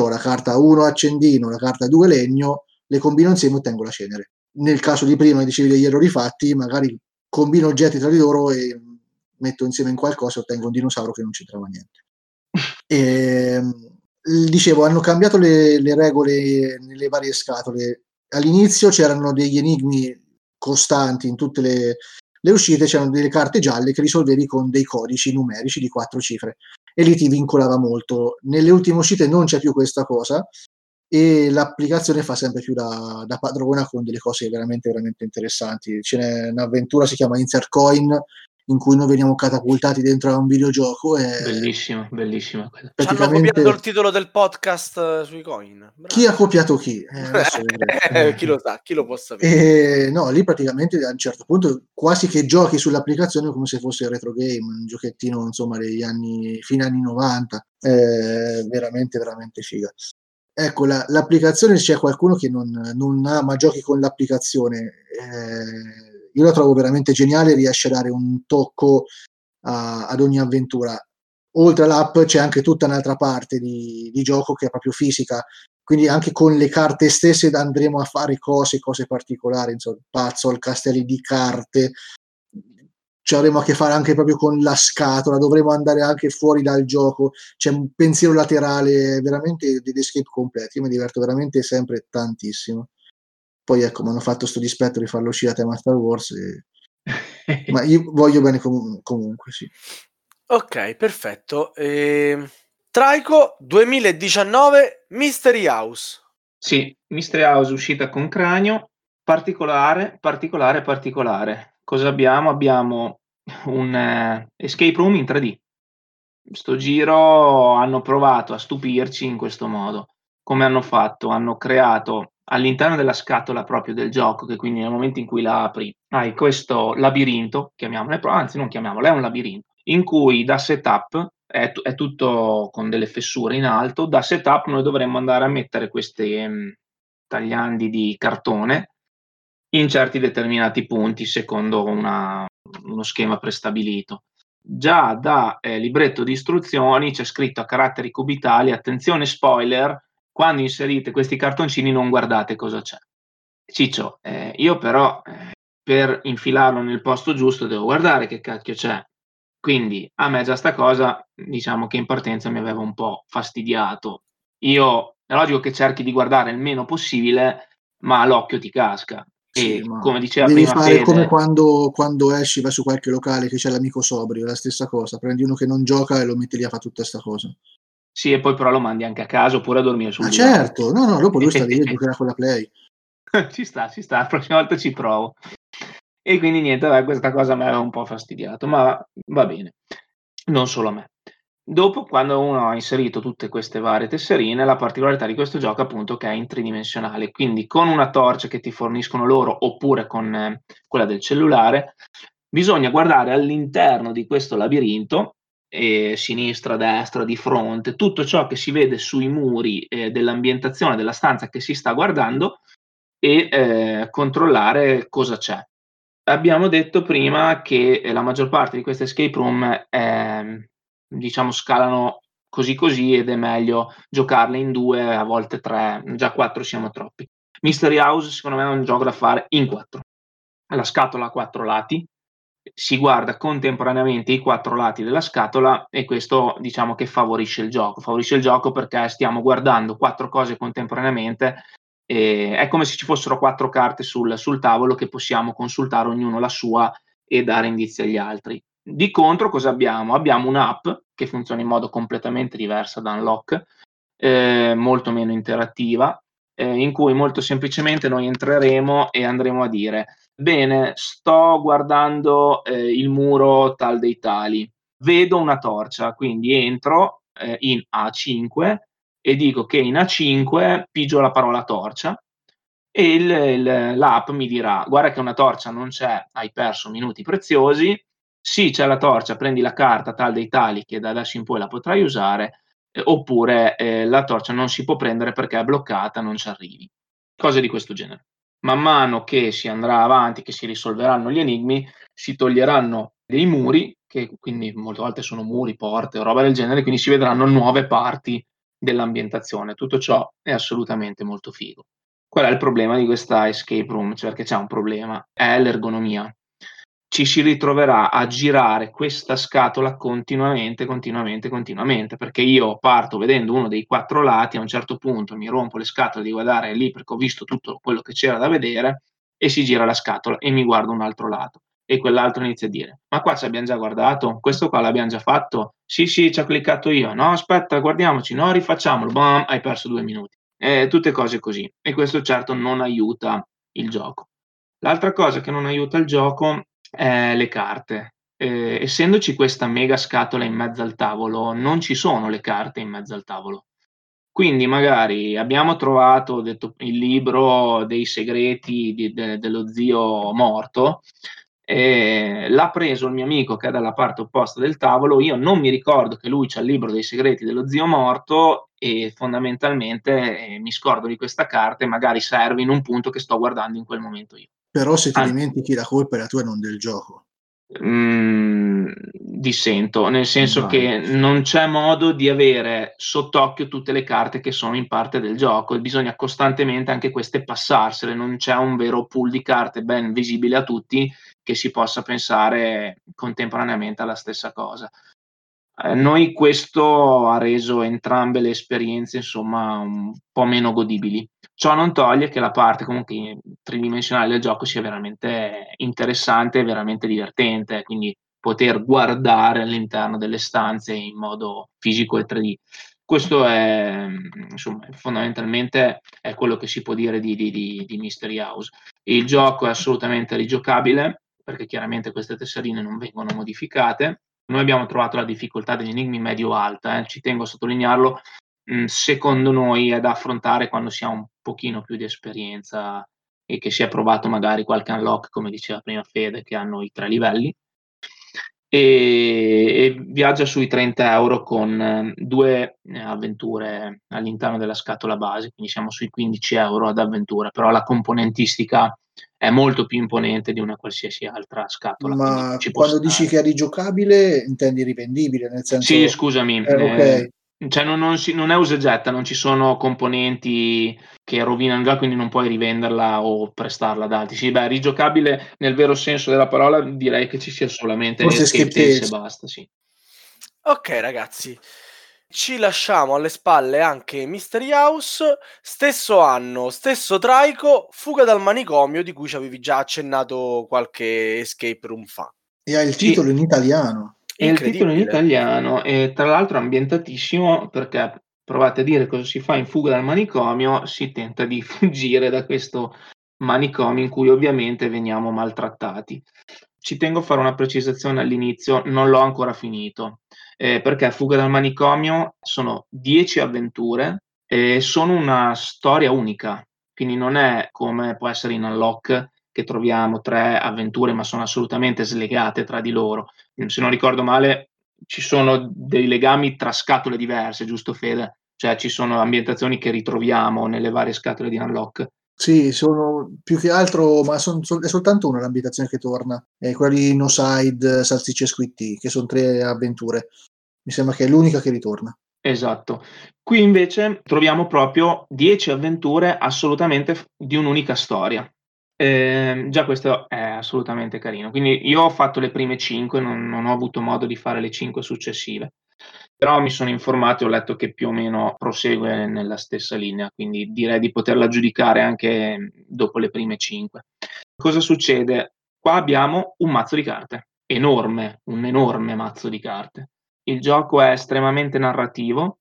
ho la carta 1 accendino, la carta 2 legno, le combino insieme e ottengo la cenere. Nel caso di prima, dicevi degli errori fatti, magari combino oggetti tra di loro e metto insieme in qualcosa e ottengo un dinosauro che non c'entrava niente. E, ehm, dicevo, hanno cambiato le, le regole nelle varie scatole. All'inizio c'erano degli enigmi costanti in tutte le, le uscite, c'erano delle carte gialle che risolvevi con dei codici numerici di quattro cifre e lì ti vincolava molto. Nelle ultime uscite non c'è più questa cosa e l'applicazione fa sempre più da, da padrona con delle cose veramente veramente interessanti. Ce n'è un'avventura, si chiama Insert Coin, in cui noi veniamo catapultati dentro a un videogioco. E bellissimo, bellissimo. Praticamente... Hanno copiato il titolo del podcast eh, sui coin. Bravo. Chi ha copiato chi? Eh, chi lo sa, chi lo può sapere. E, no, lì praticamente a un certo punto quasi che giochi sull'applicazione come se fosse retro game, un giochettino insomma degli anni, fine anni 90. È veramente, veramente figa. Ecco, la, l'applicazione c'è qualcuno che non, non ama giochi con l'applicazione. Eh, io la trovo veramente geniale, riesce a dare un tocco a, ad ogni avventura. Oltre all'app c'è anche tutta un'altra parte di, di, gioco che è proprio fisica, quindi anche con le carte stesse andremo a fare cose, cose particolari, insomma, puzzle, castelli di carte, ci avremo a che fare anche proprio con la scatola, dovremo andare anche fuori dal gioco, c'è un pensiero laterale, veramente degli escape completi, io mi diverto veramente sempre tantissimo. Poi ecco, mi hanno fatto questo dispetto di farlo uscire a tema Star Wars, e... ma io voglio bene com- comunque, sì. Ok, perfetto. E... Traico 2019 Mystery House. Sì, Mystery House uscita con cranio, particolare, particolare, particolare. Cosa abbiamo? Abbiamo un uh, escape room in 3D. Sto giro hanno provato a stupirci in questo modo. Come hanno fatto? Hanno creato all'interno della scatola proprio del gioco, che quindi nel momento in cui la apri hai questo labirinto, chiamiamolo, anzi non chiamiamolo, è un labirinto, in cui da setup è, è tutto con delle fessure in alto, da setup noi dovremmo andare a mettere questi um, tagliandi di cartone in certi determinati punti secondo una, uno schema prestabilito. Già da eh, libretto di istruzioni c'è scritto a caratteri cubitali, attenzione spoiler, quando inserite questi cartoncini non guardate cosa c'è. Ciccio, eh, io però eh, per infilarlo nel posto giusto devo guardare che cacchio c'è. Quindi a me già sta cosa, diciamo che in partenza mi aveva un po' fastidiato. Io è logico che cerchi di guardare il meno possibile, ma l'occhio ti casca. Sì, e come diceva devi prima fare Fede, come quando, quando, esci, vai su qualche locale che c'è l'amico sobrio, la stessa cosa. Prendi uno che non gioca e lo metti lì a fare tutta questa cosa. Sì, e poi però lo mandi anche a casa oppure a dormire sul Ah, certo, no, no, dopo lui sta lì e giocherà con la Play. ci sta, ci sta, la prossima volta ci provo. E quindi niente, beh, questa cosa mi aveva un po' fastidiato, ma va bene, non solo a me. Dopo, quando uno ha inserito tutte queste varie tesserine, la particolarità di questo gioco è appunto che è in tridimensionale, quindi con una torcia che ti forniscono loro oppure con eh, quella del cellulare, bisogna guardare all'interno di questo labirinto, eh, sinistra, destra, di fronte, tutto ciò che si vede sui muri eh, dell'ambientazione della stanza che si sta guardando e eh, controllare cosa c'è. Abbiamo detto prima che la maggior parte di queste escape room è diciamo scalano così così ed è meglio giocarle in due, a volte tre, già quattro siamo troppi. Mystery House secondo me è un gioco da fare in quattro. La scatola ha quattro lati, si guarda contemporaneamente i quattro lati della scatola e questo diciamo che favorisce il gioco. Favorisce il gioco perché stiamo guardando quattro cose contemporaneamente è come se ci fossero quattro carte sul, sul tavolo che possiamo consultare ognuno la sua e dare indizi agli altri. Di contro, cosa abbiamo? Abbiamo un'app che funziona in modo completamente diverso da Unlock, eh, molto meno interattiva, eh, in cui molto semplicemente noi entreremo e andremo a dire: Bene, sto guardando eh, il muro tal dei tali, vedo una torcia, quindi entro eh, in A5 e dico che in A5 pigio la parola torcia e il, il, l'app mi dirà: Guarda che una torcia non c'è, hai perso minuti preziosi sì, c'è la torcia, prendi la carta tal dei tali che da adesso in poi la potrai usare, eh, oppure eh, la torcia non si può prendere perché è bloccata, non ci arrivi. Cose di questo genere. Man mano che si andrà avanti, che si risolveranno gli enigmi, si toglieranno dei muri, che quindi molte volte sono muri, porte o roba del genere, quindi si vedranno nuove parti dell'ambientazione. Tutto ciò è assolutamente molto figo. Qual è il problema di questa escape room? Cioè che c'è un problema, è l'ergonomia ci si ritroverà a girare questa scatola continuamente, continuamente, continuamente, perché io parto vedendo uno dei quattro lati, a un certo punto mi rompo le scatole di guardare lì perché ho visto tutto quello che c'era da vedere e si gira la scatola e mi guardo un altro lato. E quell'altro inizia a dire ma qua ci abbiamo già guardato, questo qua l'abbiamo già fatto, sì sì ci ho cliccato io, no aspetta guardiamoci, no rifacciamolo, bam, hai perso due minuti, eh, tutte cose così. E questo certo non aiuta il gioco. L'altra cosa che non aiuta il gioco eh, le carte. Eh, essendoci questa mega scatola in mezzo al tavolo, non ci sono le carte in mezzo al tavolo. Quindi magari abbiamo trovato detto, il libro dei segreti di, de, dello zio morto, eh, l'ha preso il mio amico che è dalla parte opposta del tavolo, io non mi ricordo che lui c'ha il libro dei segreti dello zio morto e fondamentalmente eh, mi scordo di questa carta e magari serve in un punto che sto guardando in quel momento io. Però se ti ah. dimentichi la colpa è la tua e non del gioco. Mm, dissento, nel senso Vai. che non c'è modo di avere sott'occhio tutte le carte che sono in parte del gioco e bisogna costantemente anche queste passarsele, non c'è un vero pool di carte ben visibile a tutti che si possa pensare contemporaneamente alla stessa cosa. Eh, noi questo ha reso entrambe le esperienze insomma un po' meno godibili. Ciò non toglie che la parte comunque tridimensionale del gioco sia veramente interessante e veramente divertente, quindi poter guardare all'interno delle stanze in modo fisico e 3D. Questo è insomma, fondamentalmente è quello che si può dire di, di, di, Mystery House. Il gioco è assolutamente rigiocabile perché chiaramente queste tesserine non vengono modificate. Noi abbiamo trovato la difficoltà degli enigmi medio-alta, eh, ci tengo a sottolinearlo, secondo noi è da affrontare quando si ha un pochino più di esperienza e che si è provato magari qualche unlock, come diceva prima Fede, che hanno i tre livelli. E, e viaggia sui 30 euro con ehm, due eh, avventure all'interno della scatola base, quindi siamo sui 15 euro ad avventura, però la componentistica è molto più imponente di una qualsiasi altra scatola. Ma quando dici che è rigiocabile, intendi rivendibile? Nel senso... Sì, scusami. Eh, okay. Cioè non, non, si, non, è usa e getta, non ci sono componenti che rovinano gioco, quindi non puoi rivenderla o prestarla ad altri. Sì, beh, rigiocabile nel vero senso della parola direi che ci sia solamente Escape Tales e basta, sì. Ok ragazzi, ci lasciamo alle spalle anche Mystery House, stesso anno, stesso traico, Fuga dal manicomio di cui ci avevi già accennato qualche escape room fa. E ha il titolo sì. in italiano. E il titolo in italiano è tra l'altro ambientatissimo perché provate a dire cosa si fa in fuga dal manicomio, si tenta di fuggire da questo manicomi in cui ovviamente veniamo maltrattati. Ci tengo a fare una precisazione all'inizio, non l'ho ancora finito, eh, perché Fuga dal manicomio sono 10 avventure e sono una storia unica, quindi non è come può essere in Unlock che troviamo tre avventure ma sono assolutamente slegate tra di loro. Se non ricordo male ci sono dei legami tra scatole diverse, giusto Fede? Cioè ci sono ambientazioni che ritroviamo nelle varie scatole di Unlock. Sì, sono più che altro, ma son, son, è soltanto una l'ambientazione che torna, è quella di No Side, Salsicce e Squitti, che sono tre avventure. Mi sembra che è l'unica che ritorna. Esatto. Qui invece troviamo proprio dieci avventure assolutamente di un'unica storia. Eh, già questo è assolutamente carino. Quindi io ho fatto le prime cinque, non, non ho avuto modo di fare le cinque successive però mi sono informato e ho letto che più o meno prosegue nella stessa linea, quindi direi di poterla giudicare anche dopo le prime cinque. Cosa succede? Qua abbiamo un mazzo di carte, enorme, un enorme mazzo di carte. Il gioco è estremamente narrativo,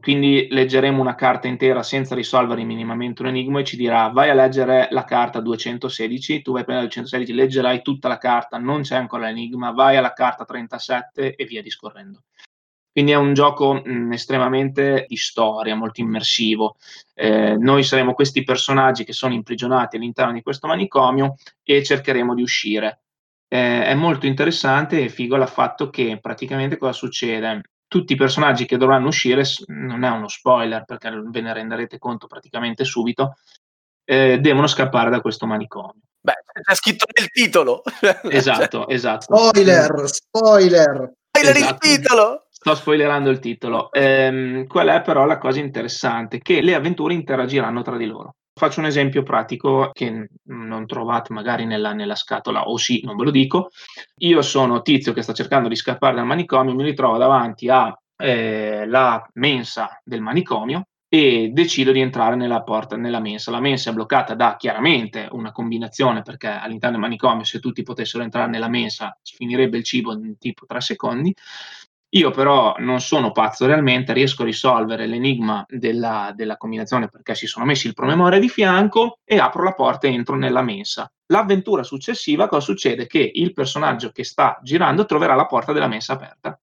quindi leggeremo una carta intera senza risolvere minimamente un enigma e ci dirà vai a leggere la carta 216, tu vai a prendere 216, leggerai tutta la carta, non c'è ancora l'enigma, vai alla carta 37 e via discorrendo. Quindi è un gioco mh, estremamente di storia, molto immersivo. Eh, noi saremo questi personaggi che sono imprigionati all'interno di questo manicomio e cercheremo di uscire. Eh, è molto interessante e figo il fatto che praticamente cosa succede? Tutti i personaggi che dovranno uscire, non è uno spoiler perché ve ne renderete conto praticamente subito, eh, devono scappare da questo manicomio. Beh, c'è scritto nel titolo. Esatto, esatto. Spoiler, spoiler. Spoiler esatto. il titolo! Sto spoilerando il titolo. Ehm, qual è però la cosa interessante? Che le avventure interagiranno tra di loro. Faccio un esempio pratico che non trovate magari nella, nella, scatola, o sì, non ve lo dico. Io sono tizio che sta cercando di scappare dal manicomio, mi ritrovo davanti alla eh, mensa del manicomio e decido di entrare nella porta, nella mensa. La mensa è bloccata da chiaramente una combinazione, perché all'interno del manicomio, se tutti potessero entrare nella mensa, finirebbe il cibo in tipo tre secondi. Io però non sono pazzo realmente, riesco a risolvere l'enigma della, della, combinazione perché si sono messi il promemoria di fianco e apro la porta e entro nella mensa. L'avventura successiva, cosa succede? Che il personaggio che sta girando troverà la porta della mensa aperta.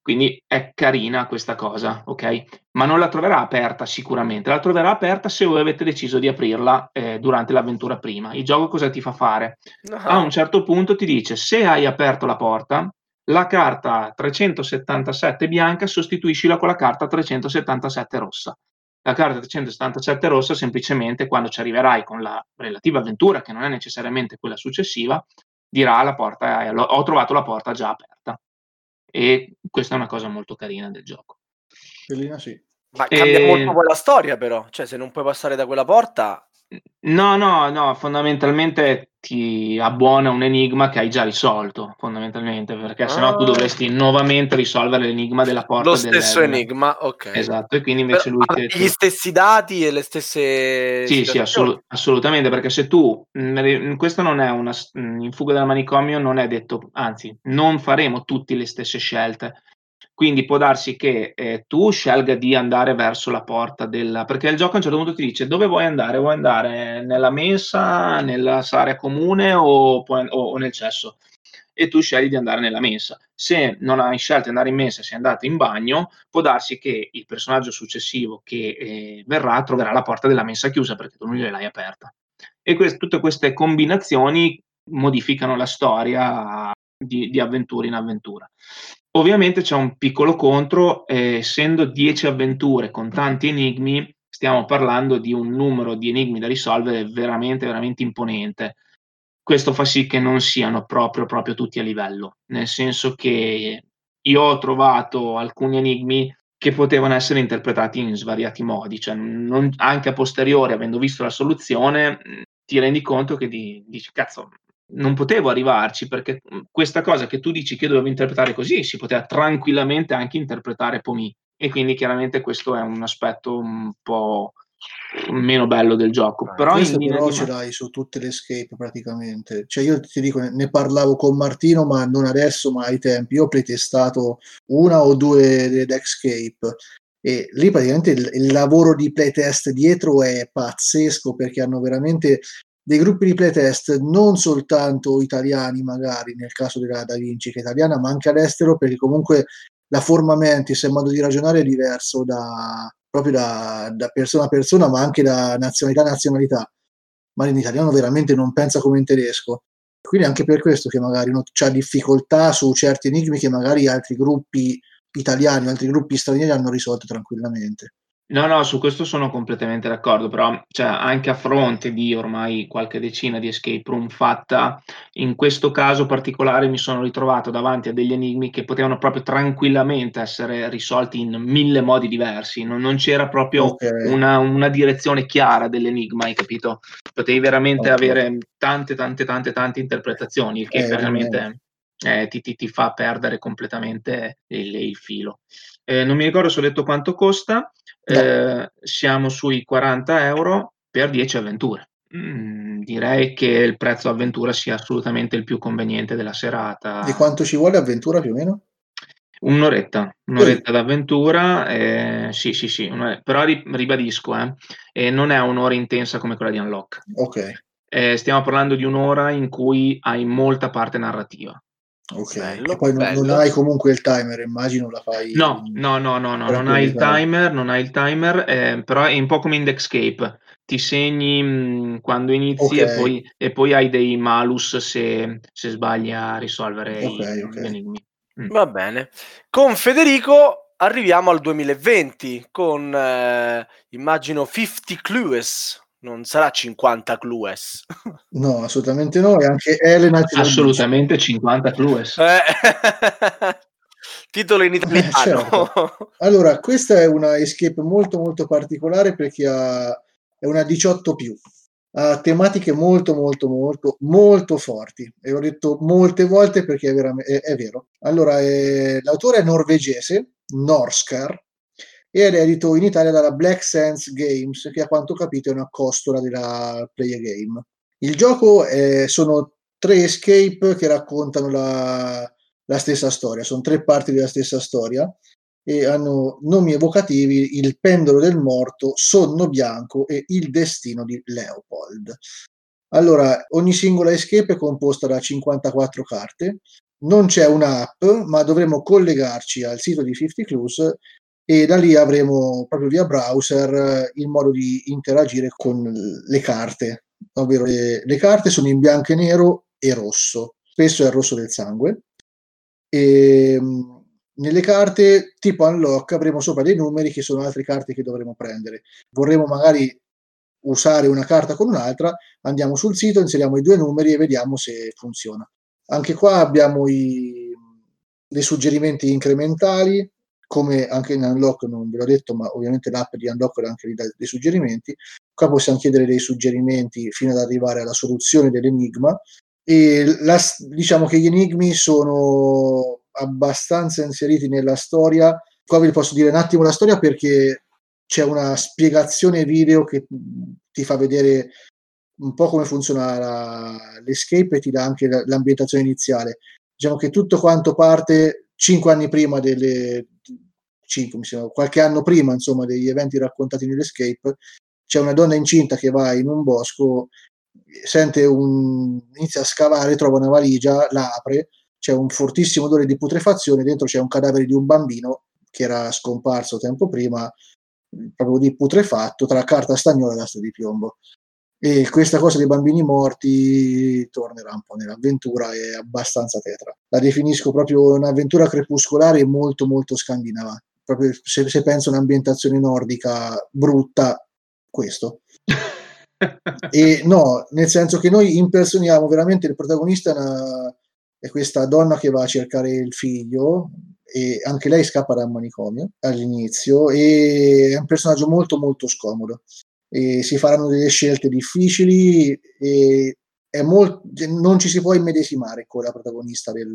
Quindi è carina questa cosa, ok? Ma non la troverà aperta sicuramente, la troverà aperta se voi avete deciso di aprirla eh, durante l'avventura prima. Il gioco cosa ti fa fare? No. A un certo punto ti dice se hai aperto la porta, la carta 377 bianca sostituiscila con la carta 377 rossa. La carta 377 rossa semplicemente quando ci arriverai con la relativa avventura, che non è necessariamente quella successiva, dirà la porta, eh, ho trovato la porta già aperta. E questa è una cosa molto carina del gioco. Carina sì. Ma cambia e... molto la storia però, cioè se non puoi passare da quella porta No, no, no, fondamentalmente ti abbuona un enigma che hai già risolto, fondamentalmente, perché ah. sennò tu dovresti nuovamente risolvere l'enigma della porta. Lo stesso enigma, ok. Esatto, e quindi invece Però lui... Ti... Gli stessi dati e le stesse... Sì, sì, assolut- assolutamente, perché se tu... Questo non è una... In fuga dal manicomio non è detto, anzi, non faremo tutte le stesse scelte quindi può darsi che eh, tu scelga di andare verso la porta della... perché il gioco a un certo punto ti dice dove vuoi andare? Vuoi andare nella mensa, nella area comune o, o, nel cesso? E tu scegli di andare nella mensa. Se non hai scelto di andare in mensa, sei andato in bagno, può darsi che il personaggio successivo che eh, verrà troverà la porta della mensa chiusa perché tu non gliel'hai aperta. E que- tutte queste combinazioni modificano la storia di, di avventura in avventura. Ovviamente c'è un piccolo contro, eh, essendo 10 avventure con tanti enigmi, stiamo parlando di un numero di enigmi da risolvere veramente, veramente imponente. Questo fa sì che non siano proprio, proprio tutti a livello, nel senso che io ho trovato alcuni enigmi che potevano essere interpretati in svariati modi, cioè non, anche a posteriori, avendo visto la soluzione, ti rendi conto che di, dici, cazzo, non potevo arrivarci perché mhmm, questa cosa che tu dici che dovevo interpretare così si poteva tranquillamente anche interpretare Pomi e quindi chiaramente questo è un aspetto un po' meno bello del gioco. però questo però ce l'hai su tutte le escape praticamente. Cioè io ti dico, ne parlavo con Martino, ma non adesso, ma ai tempi. Io ho playtestato una o due delle escape e lì praticamente il, il lavoro di playtest dietro è pazzesco perché hanno veramente dei gruppi di playtest non soltanto italiani magari nel caso della Da Vinci che è italiana ma anche all'estero perché comunque la forma mentis e il modo di ragionare è diverso da, proprio da, da persona a persona ma anche da nazionalità a nazionalità. Ma in italiano veramente non pensa come in tedesco. Quindi anche per questo che magari non c'ha difficoltà su certi enigmi che magari altri gruppi italiani o altri gruppi stranieri hanno risolto tranquillamente No, no, su questo sono completamente d'accordo, però cioè, anche a fronte di ormai qualche decina di escape room fatta, in questo caso particolare mi sono ritrovato davanti a degli enigmi che potevano proprio tranquillamente essere risolti in mille modi diversi, non, non c'era proprio Ok. una, una direzione chiara dell'enigma, hai capito? Potevi veramente Ok. avere tante, tante, tante, tante interpretazioni, il che Eh, veramente eh, ti, ti- ti fa perdere completamente il, il filo. Eh, non mi ricordo se ho detto quanto costa. Eh, siamo sui 40 euro per 10 avventure. Mm, direi che il prezzo avventura sia assolutamente il più conveniente della serata. di quanto ci vuole avventura più o meno? Un'oretta, un'oretta d'avventura, eh, sì, sì, sì, però ri- ribadisco, eh, eh, non è un'ora intensa come quella di Unlock. ok Eh, stiamo parlando di un'ora in cui hai molta parte narrativa. Ok Bello, e poi non, non hai comunque il timer immagino la fai No, no, no, no, no, non hai il timer, non hai il timer, eh, però è un po' come Indexcape. Ti segni mh, quando inizi Ok. e, poi, e poi hai dei malus se, se sbagli a risolvere Ok, i- ok. gli enigmi. Va bene. Con Federico arriviamo al 2020 con, eh, immagino, 50 Clues. Non sarà 50 Clues. no assolutamente no e anche Elena. Assolutamente 50 clues. Eh, Titolo in Eh, italiano. certo. Allora, questa è una escape molto molto particolare perché ha- è una 18 più. Ha tematiche molto molto molto molto forti e ho detto molte volte perché è, veram- è- è vero. Allora, è- l'autore è norvegese, Norskar, ed è edito in Italia dalla Black Sands Games, che a quanto capito è una costola della Play a Game. Il gioco è- sono tre escape che raccontano la, la stessa storia, sono tre parti della stessa storia e hanno nomi evocativi il pendolo del morto, sonno bianco e il destino di Leopold. Allora, ogni singola escape è composta da 54 carte, non c'è un'app, ma dovremo collegarci al sito di 50 Clues e da lì avremo proprio via browser eh, il modo di interagire con le carte, ovvero le, le carte sono in bianco e nero e rosso, spesso è il rosso del sangue e mh, nelle carte tipo unlock avremo sopra dei numeri che sono altre carte che dovremo prendere. Vorremmo magari usare una carta con un'altra, andiamo sul sito, inseriamo i due numeri e vediamo se funziona. Anche qua abbiamo i, dei suggerimenti incrementali, come anche in Unlock, non ve l'ho detto, ma ovviamente l'app di Unlock dà anche lì dai- dei suggerimenti. Qua possiamo chiedere dei suggerimenti fino ad arrivare alla soluzione dell'enigma. E la- diciamo che gli enigmi sono abbastanza inseriti nella storia. Qua vi posso dire un attimo la storia perché c'è una spiegazione video che ti fa vedere un po' come funziona la- l'escape e ti dà anche la- l'ambientazione iniziale. Diciamo che tutto quanto parte cinque anni prima delle cinque, mi sembra, qualche anno prima, insomma, degli eventi raccontati nell'escape. C'è una donna incinta che va in un bosco, sente un inizia a scavare, trova una valigia, la apre, c'è un fortissimo odore di putrefazione, dentro c'è un cadavere di un bambino che era scomparso tempo prima, proprio di putrefatto, tra carta stagnola e lastra di piombo. E questa cosa dei bambini morti tornerà un po' nell'avventura, è abbastanza tetra. La definisco proprio un'avventura crepuscolare molto molto scandinava. Proprio se, se penso a un'ambientazione nordica brutta, questo. E no, nel senso che noi impersoniamo veramente il protagonista, è, una- è questa donna che va a cercare il figlio e anche lei scappa da un manicomio all'inizio e è un personaggio molto molto scomodo e si faranno delle scelte difficili e è molt- non ci si può immedesimare con la protagonista del,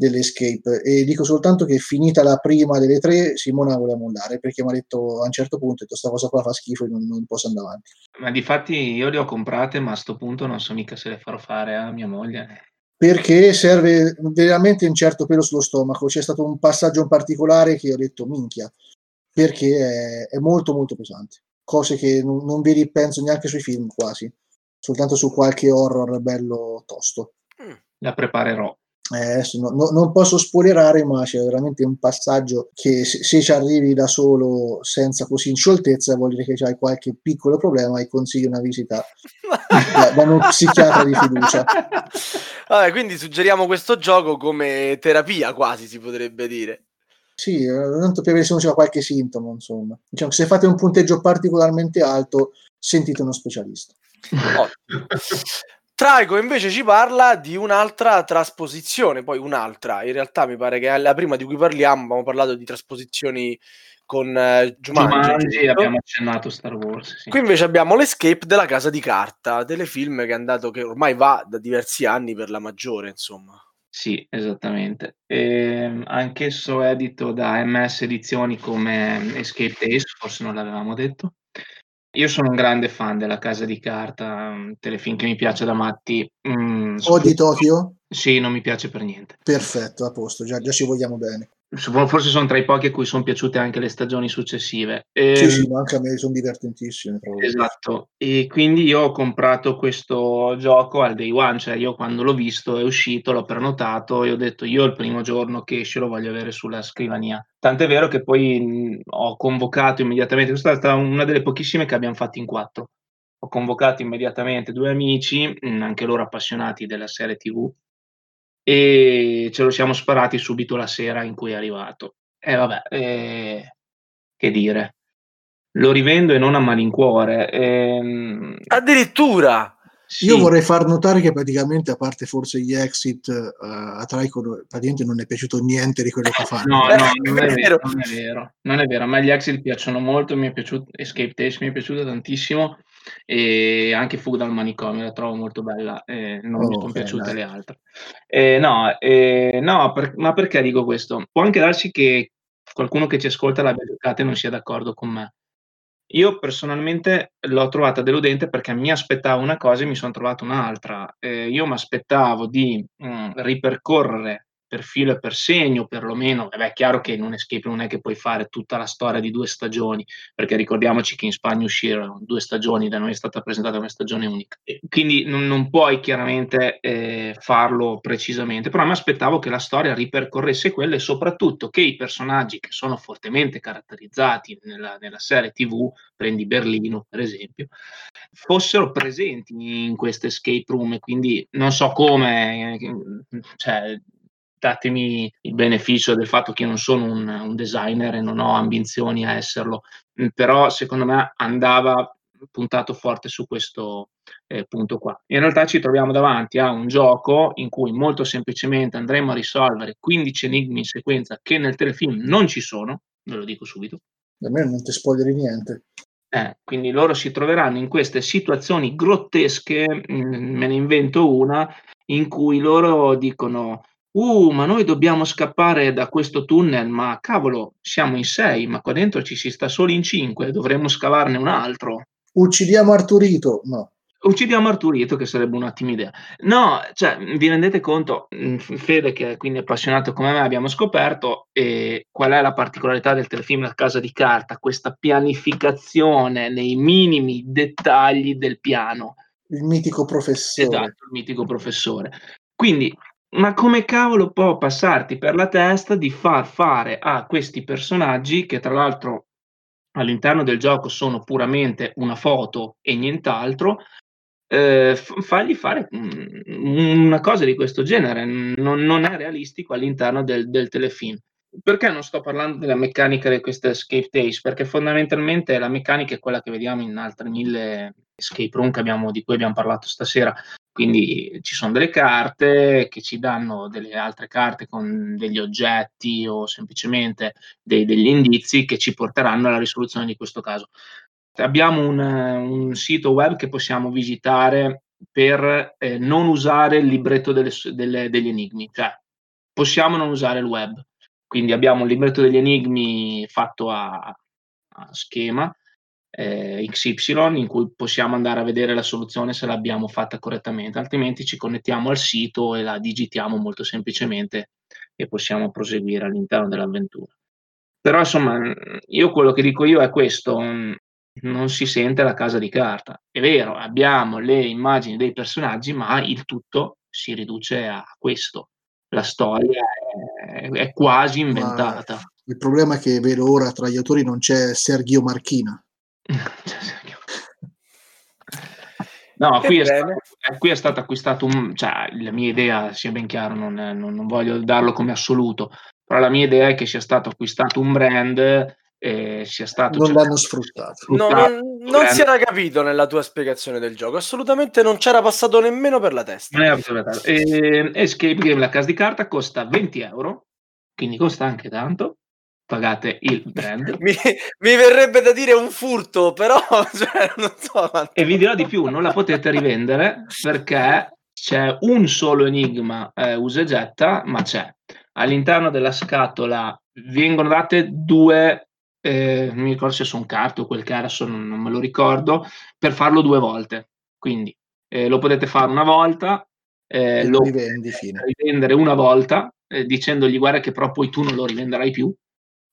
dell'escape e dico soltanto che finita la prima delle tre Simona vuole mollare perché mi ha detto a un certo punto questa cosa qua fa schifo e non, non posso andare avanti Ma di fatti io le ho comprate, ma a sto punto non so mica se le farò fare a mia moglie. perché serve veramente un certo pelo sullo stomaco. C'è stato un passaggio in particolare che ho detto minchia, perché è, è molto molto pesante. Cose che non, non vedi, penso, neanche sui film quasi. soltanto su qualche horror bello tosto. La preparerò. Eh, no- no- non posso spoilerare, ma c'è veramente un passaggio che se, se ci arrivi da solo senza così in scioltezza vuol dire che hai qualche piccolo problema e consigli una visita da, da uno psichiatra di fiducia. Vabbè, quindi suggeriamo questo gioco come terapia quasi si potrebbe dire. Sì, eh, tanto per vedere se non c'è qualche sintomo, insomma. Diciamo se fate un punteggio particolarmente alto, sentite uno specialista. Ottimo. Traico invece ci parla di un'altra trasposizione, poi un'altra, in realtà mi pare che la prima di cui parliamo, abbiamo parlato di trasposizioni con eh, Jumanji, abbiamo accennato Star Wars. Sì. Qui invece abbiamo l'Escape della Casa di Carta, telefilm che è andato, che ormai va da diversi anni per la maggiore, insomma. Sì, esattamente. Ehm, anch'esso edito da MS Edizioni come Escape Days, forse non l'avevamo detto. Io sono un grande fan della Casa di Carta, un telefilm che mi piace da matti. Mm, O di Tokyo? Sì, non mi piace per niente. Perfetto, a posto, già, già ci vogliamo bene. Forse sono tra i pochi a cui sono piaciute anche le stagioni successive. Sì, Ehm, sì, ma anche a me sono divertentissime. Esatto, e quindi io ho comprato questo gioco al day one, cioè io quando l'ho visto è uscito, l'ho prenotato e ho detto io il primo giorno che esce lo voglio avere sulla scrivania. Tant'è vero che poi mh, ho convocato immediatamente, questa è stata una delle pochissime che abbiamo fatto in quattro. Ho convocato immediatamente due amici, mh, anche loro appassionati della serie TV, e ce lo siamo sparati subito la sera in cui è arrivato. E vabbè, eh, che dire. Lo rivendo e non a malincuore. ehm, Addirittura! sì, Io vorrei far notare che praticamente, a parte forse gli exit, eh, a Traiko praticamente non è piaciuto niente di quello che fa. No, Eh, no, è non è, vero. non è vero, non è vero. A me gli exit piacciono molto, mi è piaciuto Escape Days, mi è piaciuto tantissimo e anche Fuga dal manicomio la trovo molto bella, eh, non mi Oh, sono ok, piaciute le altre. Eh, no, eh, no, per- ma perché dico questo? Può anche darsi che qualcuno che ci ascolta l'abbia giocata e non sia d'accordo con me. Io personalmente l'ho trovata deludente perché mi aspettavo una cosa e mi son trovato un'altra. Io m'aspettavo di, mhmm, ripercorrere per filo e per segno, perlomeno vabbè è chiaro che in un escape non è che puoi fare tutta la storia di 2 stagioni, perché ricordiamoci che in Spagna uscirono 2 stagioni, da noi è stata presentata una stagione unica. Quindi non non puoi chiaramente, ehm, farlo precisamente, però m'aspettavo che la storia ripercorresse quello e soprattutto che i personaggi che sono fortemente caratterizzati nella nella serie TV, prendi Berlino per esempio, fossero presenti in queste escape room e quindi non so come, ehm, cioè datemi il beneficio del fatto che io non sono un un designer e non ho ambizioni a esserlo, mhmm, però secondo me andava puntato forte su questo, ehm, punto qua. In realtà ci troviamo davanti a un gioco in cui molto semplicemente andremo a risolvere 15 enigmi in sequenza che nel telefilm non ci sono, ve lo dico subito. Da me non ti spoileri niente. Eh, quindi loro si troveranno in queste situazioni grottesche, mhmm, me ne invento una, in cui loro dicono: "Uh, ma noi dobbiamo scappare da questo tunnel, ma cavolo siamo in 6, ma qua dentro ci si sta solo in 5, dovremmo scavarne un altro". Uccidiamo Arturito? No. Uccidiamo Arturito che sarebbe un'ottima idea. No, cioè, vi rendete conto, F Fede che è quindi appassionato come me abbiamo scoperto, ehm, qual è la particolarità del telefilm La casa di carta, questa pianificazione nei minimi dettagli del piano. Il mitico professore. Esatto, il mitico professore. Quindi, ma come cavolo può passarti per la testa di far fare a questi personaggi, che tra l'altro all'interno del gioco sono puramente una foto e nient'altro, ehm, f fargli fare, mhmm, una cosa di questo genere, non non è realistico all'interno del del telefilm. Perché non sto parlando della meccanica di queste escape days? Perché fondamentalmente la meccanica è quella che vediamo in altre 1000 escape room abbiamo di cui abbiam parlato stasera. Quindi ci son delle carte che ci danno delle altre carte con degli oggetti o semplicemente dei degli indizi che ci porteranno alla risoluzione di questo caso. Abbiamo un un sito web che possiamo visitare per, ehm, non usare il libretto delle delle degli enigmi, cioè possiamo non usare il web. Quindi abbiamo un libretto degli enigmi fatto a a schema, ehm, XY, in cui possiamo andare a vedere la soluzione se l'abbiamo fatta correttamente, altrimenti ci connettiamo al sito e la digitiamo molto semplicemente e possiamo proseguire all'interno dell'avventura. Però insomma, io quello che dico io è questo, non si sente la casa di carta. È vero, abbiamo le immagini dei personaggi, ma il tutto si riduce a questo. La storia è, è quasi inventata. Ma il problema è che vedo ora tra gli autori non c'è Sergio Marchina. No, qui è, stato, qui è, stato, acquistato un... Cioè, la mia idea, sia ben chiaro, non, non, non voglio darlo come assoluto, però la mia idea è che sia stato acquistato un brand eh, sia stato non l'hanno sfruttato, no, non, non si era capito nella tua spiegazione del gioco assolutamente non c'era passato nemmeno per la testa. E, Escape Game la casa di carta costa 20 euro quindi costa anche tanto pagate il brand mi, mi, verrebbe da dire un furto però cioè, non so e vi dirò di più non la potete rivendere perché c'è un solo enigma eh, usa e getta ma c'è all'interno della scatola vengono date due eh, non mi ricordo se sono carte o quel che era, non, non me lo ricordo, per farlo due volte. Quindi eh, lo potete fare una volta, eh, lo rivendi, fine. rivendere una volta, eh, dicendogli guarda che però poi tu non lo rivenderai più,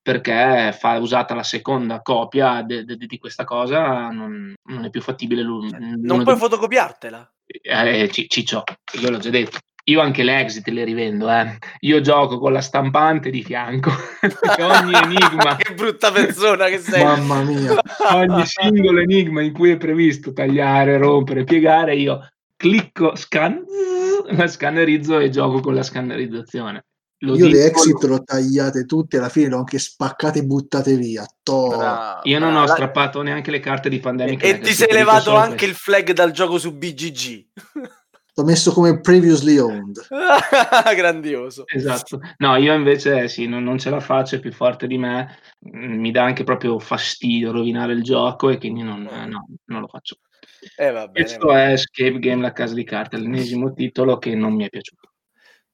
perché fa usata la seconda copia de, de, de, di questa cosa, non, non è più fattibile. Non puoi fotocopiartela? Eh, ciccio, io l'ho già detto. Io anche le exit le rivendo, eh. Io gioco con la stampante di fianco. ogni enigma. che brutta persona che sei. Mamma mia. ogni singolo enigma in cui è previsto tagliare, rompere, piegare, io clicco, scan, la scannerizzo e gioco con la scannerizzazione. Lo io le exit l'ho tagliate tutte, alla fine le ho anche spaccate e buttate via. io non ho la... strappato neanche le carte di Pandemic. E, e ti sei levato anche il flag dal gioco su BGG. L'ho messo come previously owned. Grandioso. Esatto. No, io invece sì, non, non, ce la faccio, è più forte di me. Mm, mi dà anche proprio fastidio rovinare il gioco e quindi non, mm. no, non lo faccio. Eh, bene, Questo è Escape Game La Casa di Carte, l'ennesimo titolo che non mi è piaciuto.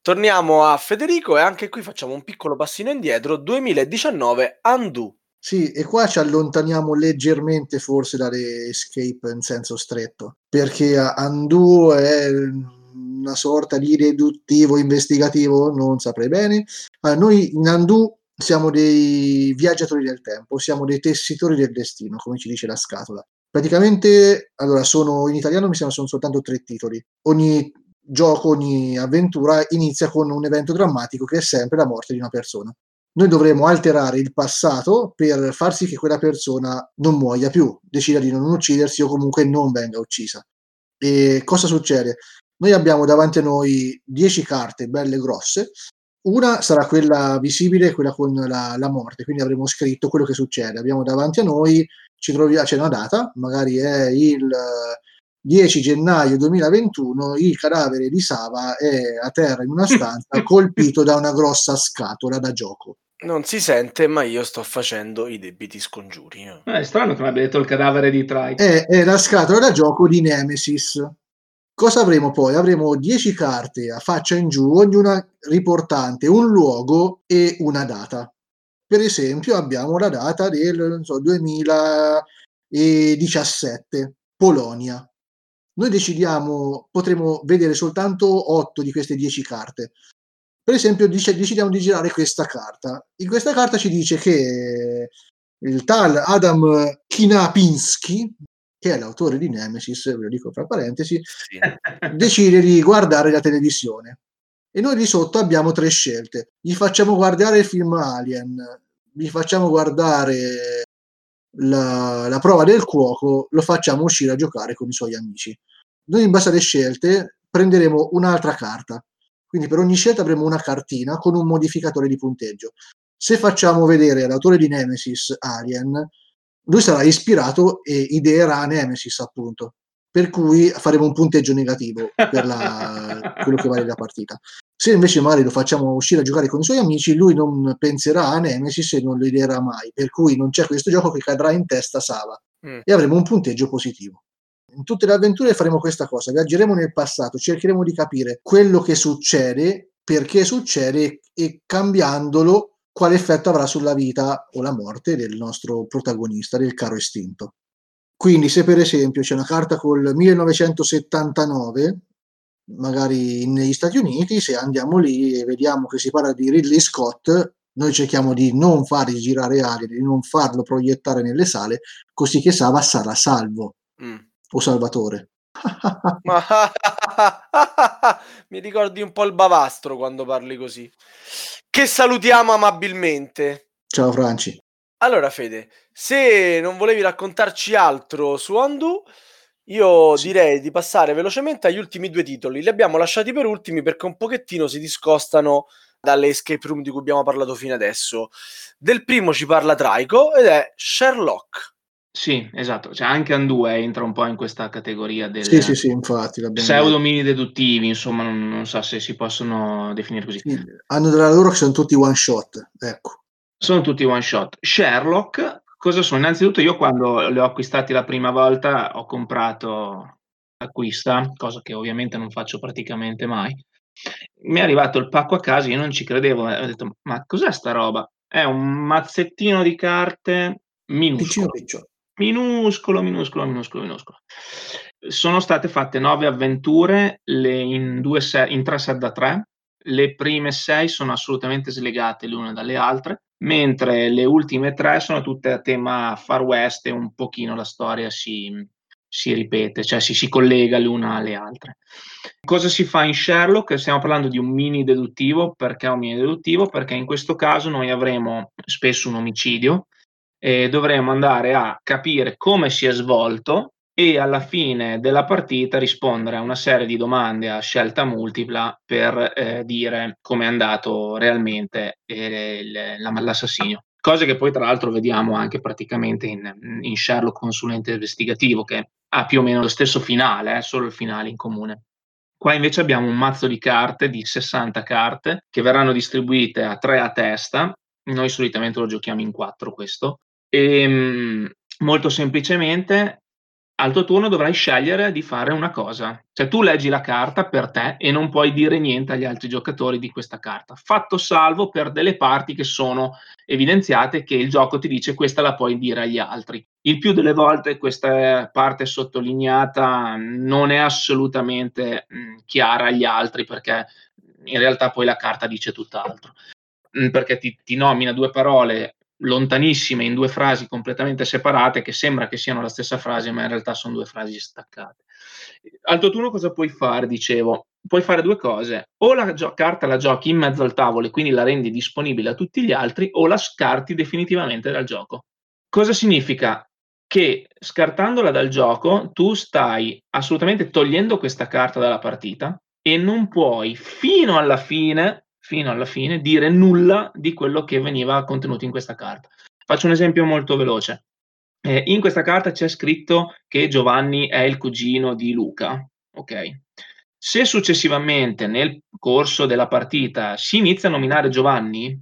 Torniamo a Federico e anche qui facciamo un piccolo passino indietro. 2019 Undo. Sì, e qua ci allontaniamo leggermente forse dalle escape in senso stretto, perché Undo è una sorta di riduttivo investigativo, non saprei bene. Allora, noi in Undo siamo dei viaggiatori del tempo, siamo dei tessitori del destino, come ci dice la scatola. Praticamente, allora, sono in italiano mi sembra sono soltanto tre titoli. Ogni gioco, ogni avventura inizia con un evento drammatico che è sempre la morte di una persona noi dovremo alterare il passato per far sì che quella persona non muoia più, decida di non uccidersi o comunque non venga uccisa. E cosa succede? Noi abbiamo davanti a noi 10 carte belle grosse, una sarà quella visibile, quella con la, la, morte, quindi avremo scritto quello che succede. Abbiamo davanti a noi, ci troviamo, c'è una data, magari è il 10 gennaio 2021, il cadavere di Sava è a terra in una stanza colpito da una grossa scatola da gioco. Non si sente, ma io sto facendo i debiti scongiuri. Eh, è strano che mi abbia detto il cadavere di Trike. È, è la scatola da gioco di Nemesis. Cosa avremo poi? Avremo 10 carte a faccia in giù, ognuna riportante un luogo e una data. Per esempio, abbiamo la data del so, 2017, Polonia. Noi decidiamo, potremo vedere soltanto 8 di queste 10 carte per esempio, dice, decidiamo di girare questa carta. In questa carta ci dice che il tal Adam Kinapinski, che è l'autore di Nemesis, ve lo dico fra parentesi, sì. decide di guardare la televisione. E noi di sotto abbiamo tre scelte. Gli facciamo guardare il film Alien, gli facciamo guardare la, la prova del cuoco, lo facciamo uscire a giocare con i suoi amici. Noi in base alle scelte prenderemo un'altra carta quindi per ogni scelta avremo una cartina con un modificatore di punteggio. Se facciamo vedere l'autore di Nemesis, Alien, lui sarà ispirato e ideerà Nemesis, appunto. Per cui faremo un punteggio negativo per la, quello che vale la partita. Se invece magari lo facciamo uscire a giocare con i suoi amici, lui non penserà a Nemesis e non lo ideerà mai. Per cui non c'è questo gioco che cadrà in testa Sava. Mm. E avremo un punteggio positivo in tutte le avventure faremo questa cosa, viaggeremo nel passato, cercheremo di capire quello che succede, perché succede e cambiandolo quale effetto avrà sulla vita o la morte del nostro protagonista, del caro estinto. Quindi se per esempio c'è una carta col 1979, magari negli Stati Uniti, se andiamo lì e vediamo che si parla di Ridley Scott, noi cerchiamo di non fargli girare Alien, di non farlo proiettare nelle sale, così che Sava sarà salvo Mm. o salvatore. Mi ricordi un po' il bavastro quando parli così. Che salutiamo amabilmente. Ciao Franci. Allora, Fede, se non volevi raccontarci altro su Ondu, io Sì. direi di passare velocemente agli ultimi due titoli. Li abbiamo lasciati per ultimi perché un pochettino si discostano dalle escape room di cui abbiamo parlato fino adesso. Del primo ci parla Traico ed è Sherlock. Sì, esatto, cioè anche Andue entra un po' in questa categoria del Sì, sì, sì, infatti l'abbiamo pseudo mini deduttivi, insomma, non, non so se si possono definire così. Sì, Hanno della loro che sono tutti one shot, ecco. Sono tutti one shot. Sherlock, cosa sono? Innanzitutto io quando li ho acquistati la prima volta ho comprato acquista, cosa che ovviamente non faccio praticamente mai. Mi è arrivato il pacco a casa, io non ci credevo, eh, ho detto ma cos'è sta roba? È un mazzettino di carte minuscolo. picciolo. Minuscolo, minuscolo, minuscolo, minuscolo. Sono state fatte nove avventure le- in, due se- in tre set da tre. Le prime sei sono assolutamente slegate le une dalle altre, mentre le ultime tre sono tutte a tema Far West e un pochino la storia si, si ripete, cioè si, si collega l'una alle altre. Cosa si fa in Sherlock? Stiamo parlando di un mini deduttivo, perché un mini deduttivo? Perché in questo caso noi avremo spesso un omicidio, e dovremo andare a capire come si è svolto e alla fine della partita rispondere a una serie di domande a scelta multipla per eh, dire come è andato realmente eh, l'assassinio. Cose che poi tra l'altro vediamo anche praticamente in, in Sherlock Consulente Investigativo, che ha più o meno lo stesso finale, eh, solo il finale in comune. Qua invece abbiamo un mazzo di carte, di 60 carte, che verranno distribuite a tre a testa. Noi solitamente lo giochiamo in quattro questo. E, mh, molto semplicemente al tuo turno dovrai scegliere di fare una cosa. Cioè tu leggi la carta per te e non puoi dire niente agli altri giocatori di questa carta. Fatto salvo per delle parti che sono evidenziate che il gioco ti dice questa la puoi dire agli altri. Il più delle volte questa parte sottolineata non è assolutamente mh, chiara agli altri perché in realtà poi la carta dice tutt'altro. Mh, perché ti, ti nomina due parole lontanissime in due frasi completamente separate che sembra che siano la stessa frase, ma in realtà sono due frasi staccate. Al tuo turno cosa puoi fare? Dicevo, puoi fare due cose. O la gio- carta la giochi in mezzo al tavolo e quindi la rendi disponibile a tutti gli altri, o la scarti definitivamente dal gioco. Cosa significa? Che scartandola dal gioco tu stai assolutamente togliendo questa carta dalla partita e non puoi fino alla fine, fino alla fine dire nulla di quello che veniva contenuto in questa carta. Faccio un esempio molto veloce. Eh, in questa carta c'è scritto che Giovanni è il cugino di Luca, ok? Se successivamente nel corso della partita si inizia a nominare Giovanni,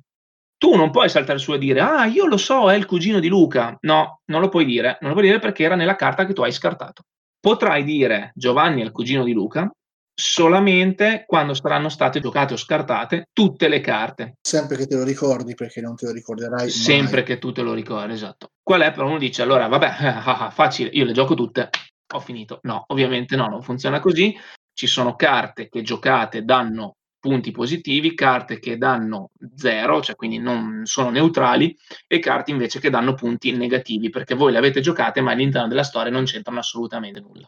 tu non puoi saltare su e dire ah io lo so è il cugino di Luca no non lo puoi dire non lo puoi dire perché era nella carta che tu hai scartato potrai dire Giovanni è il cugino di Luca solamente quando saranno state giocate o scartate tutte le carte. Sempre che te lo ricordi, perché non te lo ricorderai sempre mai. che tu te lo ricordi esatto. Qual è però uno dice allora vabbè ah, facile io le gioco tutte. Ho finito. No ovviamente no non funziona così. Ci sono carte che giocate danno punti positivi, carte che danno zero, cioè quindi non sono neutrali, e carte invece che danno punti negativi, perché voi le avete giocate, ma all'interno della storia non c'entrano assolutamente nulla.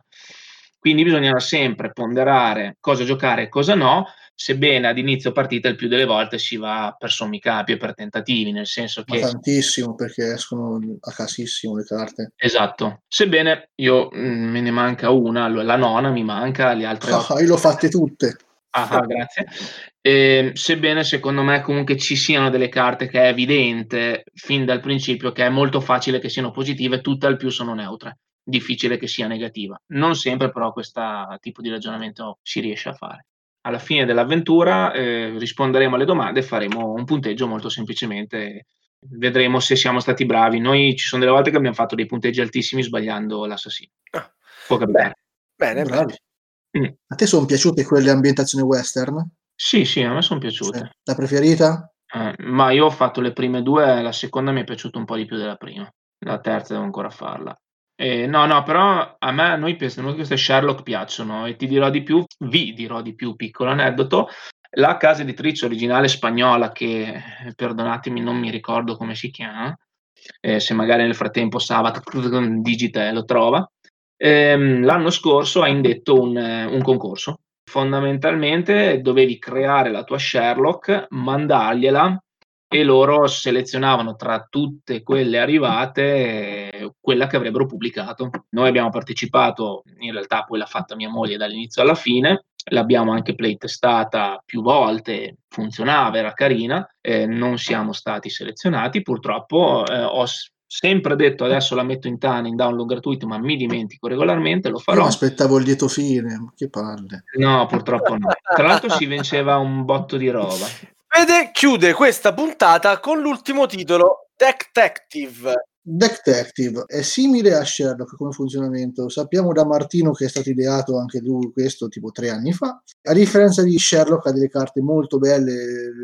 Quindi bisogna sempre ponderare cosa giocare e cosa no, sebbene ad inizio partita il più delle volte si va per sommi capi e per tentativi, nel senso Ma che... tantissimo, perché escono a casissimo le carte. Esatto, sebbene io mh, me ne manca una, la nona mi manca, le altre Ah, io l'ho fatte tutte. Ah, grazie. Eh, sebbene secondo me comunque ci siano delle carte che è evidente fin dal principio che è molto facile che siano positive, tutte al più sono neutre. Difficile che sia negativa. Non sempre però questo tipo di ragionamento si riesce a fare. Alla fine dell'avventura eh, risponderemo alle domande e faremo un punteggio molto semplicemente. Vedremo se siamo stati bravi. Noi ci sono delle volte che abbiamo fatto dei punteggi altissimi sbagliando l'assassino. Ah. Può capitare. Bene, Bravi. Mm. A te sono piaciute quelle ambientazioni western? Sì, sì, a me sono piaciute. Sì. La preferita? Eh, ma io ho fatto le prime due, la seconda mi è piaciuta un po' di più della prima, la terza devo ancora farla. Eh, no, no, però a me, a noi, noi queste Sherlock piacciono e ti dirò di più, vi dirò di più, piccolo aneddoto, La casa editrice originale spagnola, che perdonatemi, non mi ricordo come si chiama, eh, se magari nel frattempo Sabat digita lo trova, ehm, l'anno scorso ha indetto un, un concorso. Fondamentalmente dovevi creare la tua Sherlock, mandargliela e loro selezionavano tra tutte quelle arrivate eh, quella che avrebbero pubblicato. Noi abbiamo partecipato, in realtà poi l'ha fatta mia moglie dall'inizio alla fine, l'abbiamo anche playtestata più volte, funzionava, era carina, eh, non siamo stati selezionati, purtroppo eh, ho sempre detto adesso la metto in TAN in download gratuito, ma mi dimentico regolarmente, lo farò. Io aspettavo il lieto fine, che palle. No, purtroppo no. Tra l'altro si vinceva un botto di roba. Fede chiude questa puntata con l'ultimo titolo, Detective. Detective è simile a Sherlock come funzionamento. Sappiamo da Martino che è stato ideato anche lui questo tipo tre anni fa. A differenza di Sherlock ha delle carte molto belle,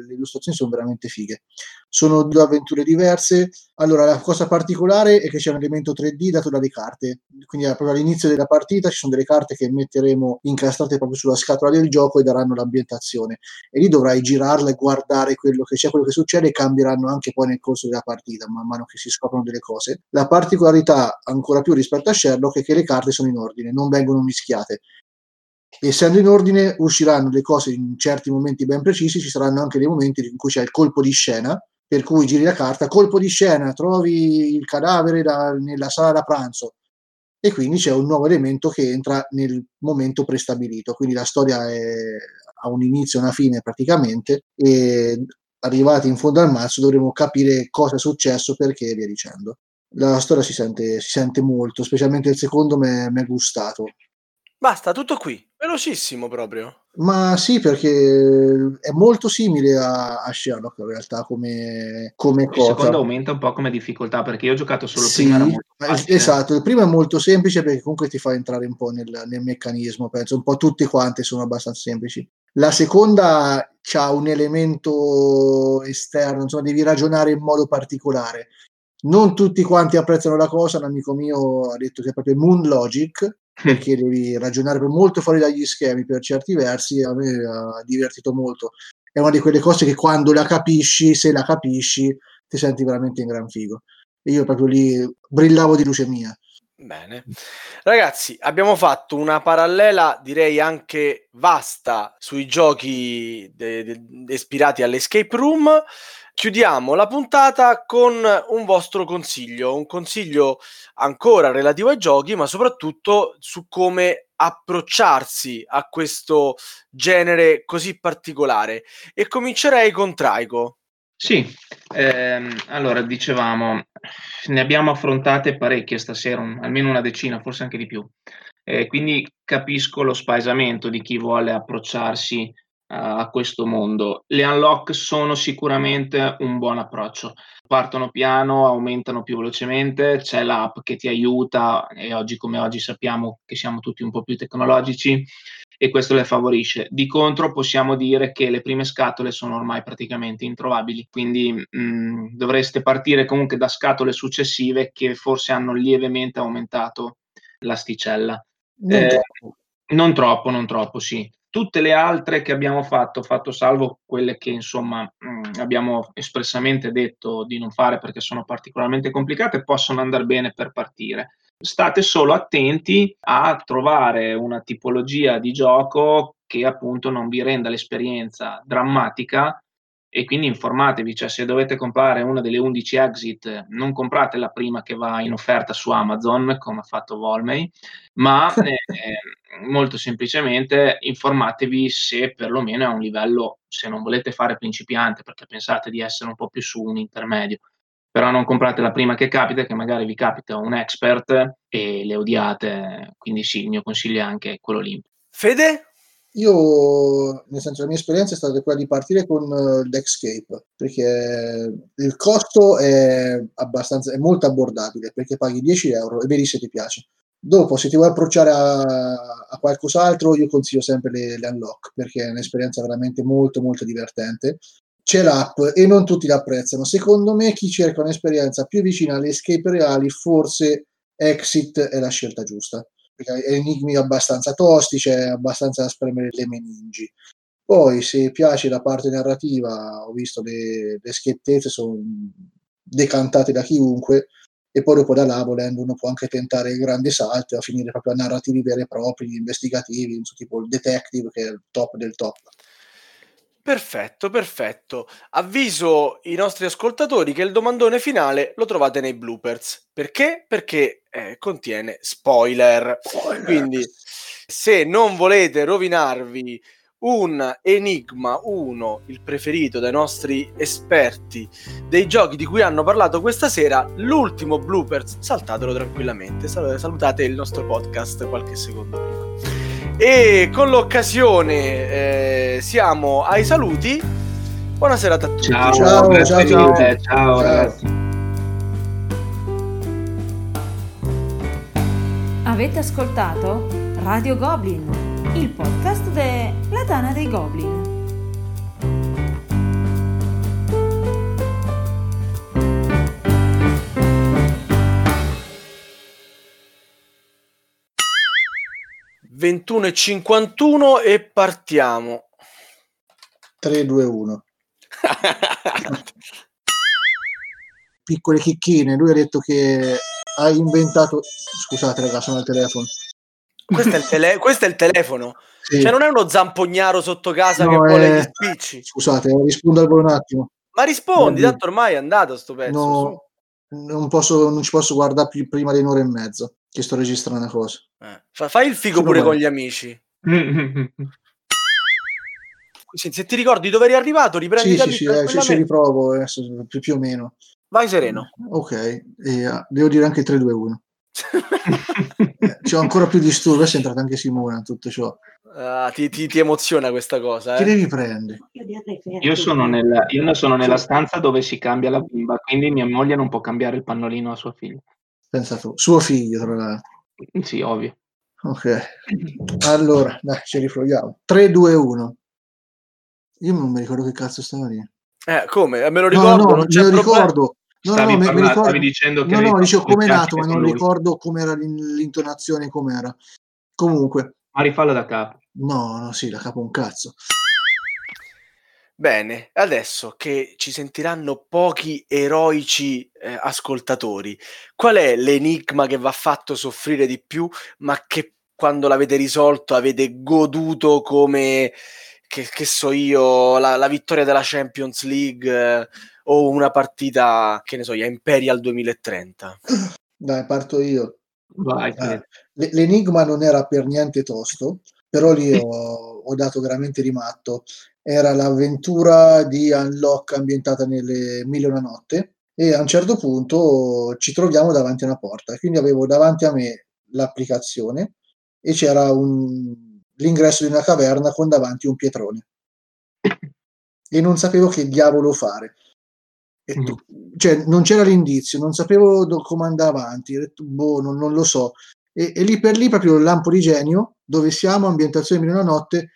le illustrazioni sono veramente fighe. Sono due avventure diverse. Allora, la cosa particolare è che c'è un elemento 3D dato dalle carte. Quindi proprio all'inizio della partita ci sono delle carte che metteremo incastrate proprio sulla scatola del gioco e daranno l'ambientazione. E lì dovrai girarla e guardare quello che c'è, quello che succede e cambieranno anche poi nel corso della partita, man mano che si scoprono delle cose. La particolarità ancora più rispetto a Sherlock è che le carte sono in ordine, non vengono mischiate. Essendo in ordine usciranno le cose in certi momenti ben precisi, ci saranno anche dei momenti in cui c'è il colpo di scena per cui giri la carta, colpo di scena, trovi il cadavere da, nella sala da pranzo. E quindi c'è un nuovo elemento che entra nel momento prestabilito, quindi la storia è, ha un inizio e una fine praticamente e arrivati in fondo al mazzo dovremo capire cosa è successo, perché e via dicendo. La storia si sente, si sente molto, specialmente il secondo mi è gustato. Basta, tutto qui. Velocissimo proprio. Ma sì, perché è molto simile a, a Sherlock in realtà come, come il cosa. Il secondo aumenta un po' come difficoltà perché io ho giocato solo sì, prima. esatto, il primo è molto semplice perché comunque ti fa entrare un po' nel, nel meccanismo, penso. Un po' tutti quanti sono abbastanza semplici. La seconda ha un elemento esterno, insomma, devi ragionare in modo particolare. Non tutti quanti apprezzano la cosa, un amico mio ha detto che è proprio Moon Logic, perché devi ragionare molto fuori dagli schemi per certi versi, a me ha divertito molto. È una di quelle cose che quando la capisci, se la capisci, ti senti veramente in gran figo. E io proprio lì brillavo di luce mia. Bene. Ragazzi, abbiamo fatto una parallela, direi anche vasta, sui giochi de- de- ispirati all'escape room chiudiamo la puntata con un vostro consiglio, un consiglio ancora relativo ai giochi, ma soprattutto su come approcciarsi a questo genere così particolare. E comincerei con Traico. Sì, ehm, allora dicevamo, ne abbiamo affrontate parecchie stasera, un, almeno una decina, forse anche di più. Eh, quindi capisco lo spaesamento di chi vuole approcciarsi a questo mondo. Le unlock sono sicuramente un buon approccio. Partono piano, aumentano più velocemente, c'è l'app che ti aiuta e oggi come oggi sappiamo che siamo tutti un po' più tecnologici e questo le favorisce. Di contro possiamo dire che le prime scatole sono ormai praticamente introvabili, quindi mh, dovreste partire comunque da scatole successive che forse hanno lievemente aumentato l'asticella. Non, eh, troppo. non troppo, non troppo, sì. Tutte le altre che abbiamo fatto, fatto salvo quelle che insomma mh, mm, abbiamo espressamente detto di non fare perché sono particolarmente complicate, possono andare bene per partire. State solo attenti a trovare una tipologia di gioco che appunto non vi renda l'esperienza drammatica e quindi informatevi, cioè se dovete comprare una delle 11 exit, non comprate la prima che va in offerta su Amazon, come ha fatto Volmei, ma eh, molto semplicemente informatevi se perlomeno è a un livello, se non volete fare principiante perché pensate di essere un po' più su un intermedio, però non comprate la prima che capita, che magari vi capita un expert e le odiate, quindi sì, il mio consiglio è anche quello lì. Fede? Io, nel senso, la mia esperienza è stata quella di partire con uh, Dexcape perché il costo è abbastanza, è molto abbordabile perché paghi 10 euro e vedi se ti piace. Dopo, se ti vuoi approcciare a, a qualcos'altro, io consiglio sempre le, le, Unlock perché è un'esperienza veramente molto, molto divertente. C'è l'app e non tutti l'apprezzano. Secondo me, chi cerca un'esperienza più vicina alle escape reali, forse Exit è la scelta giusta enigmi abbastanza tosti, c'è abbastanza da spremere le meningi. Poi, se piace la parte narrativa, ho visto le, le schiettezze sono decantate da chiunque, e poi dopo da là, volendo, uno può anche tentare il grande salto a finire proprio a narrativi veri e propri, investigativi, tipo il detective che è il top del top. Perfetto, perfetto. Avviso i nostri ascoltatori che il domandone finale lo trovate nei bloopers. Perché? Perché eh, contiene spoiler. spoiler. Quindi, se non volete rovinarvi un Enigma 1, il preferito dai nostri esperti dei giochi di cui hanno parlato questa sera, l'ultimo bloopers, saltatelo tranquillamente, salutate il nostro podcast qualche secondo prima. E con l'occasione eh, siamo ai saluti. Buona serata a tutti. Ciao, ciao, ciao, ciao. ciao, ciao ragazzi. Avete ascoltato Radio Goblin, il podcast della Tana dei Goblin. 21.51 e partiamo. 3, 2, 1. Piccole chicchine, lui ha detto che ha inventato... Scusate ragazzi, sono al telefono. Questo è il, tele... Questo è il telefono. Sì. Cioè non è uno zampognaro sotto casa no, che vuole è... gli spicci. Scusate, rispondo al volo un attimo. Ma rispondi, tanto ormai è andato sto pezzo. No, non, posso, non ci posso guardare più prima di un'ora e mezza che sto registrando una cosa. Eh. fai il figo pure con gli amici. se ti ricordi dove eri arrivato, riprendi sì, sì, sì, eh, ci, ci riprovo adesso, più, più, o meno. Vai sereno. Ok, e, uh, devo dire anche 3-2-1. eh, c'ho ancora più disturbo, è entrata anche Simona in tutto ciò. Uh, ti, ti, ti, emoziona questa cosa. Eh? Ti devi prendere. Io sono, nel, io sono nella stanza dove si cambia la bimba, quindi mia moglie non può cambiare il pannolino a sua figlia. Pensa tu, suo figlio, tra l'altro. Sì, ovvio. Ok, allora, dai, ci riproviamo. 3, 2, 1. Io non mi ricordo che cazzo stava lì. Eh, come? Me lo ricordo, no, no, non me lo ricordo. No, stavi, no, parlando, mi ricordo... stavi dicendo che... No, no, dicevo come è nato, ma non lui. ricordo com'era l'intonazione, com'era. Comunque... Ma rifallo da capo. No, no, sì, da capo un cazzo. Bene, adesso che ci sentiranno pochi eroici eh, ascoltatori, qual è l'enigma che va fatto soffrire di più, ma che quando l'avete risolto avete goduto come, che, che so io, la, la, vittoria della Champions League eh, o una partita, che ne so, a Imperial 2030? Dai, parto io. Vai, eh, l'enigma non era per niente tosto, però lì ho, ho dato veramente rimatto. Era l'avventura di Unlock ambientata nelle Mille e una notte e a un certo punto ci troviamo davanti a una porta. Quindi avevo davanti a me l'applicazione e c'era un, l'ingresso di una caverna con davanti un pietrone. E non sapevo che diavolo fare e, mm. cioè non c'era l'indizio non sapevo do, come andare avanti detto, boh, non, non, lo so e, e, lì per lì proprio il lampo di genio dove siamo ambientazione e una notte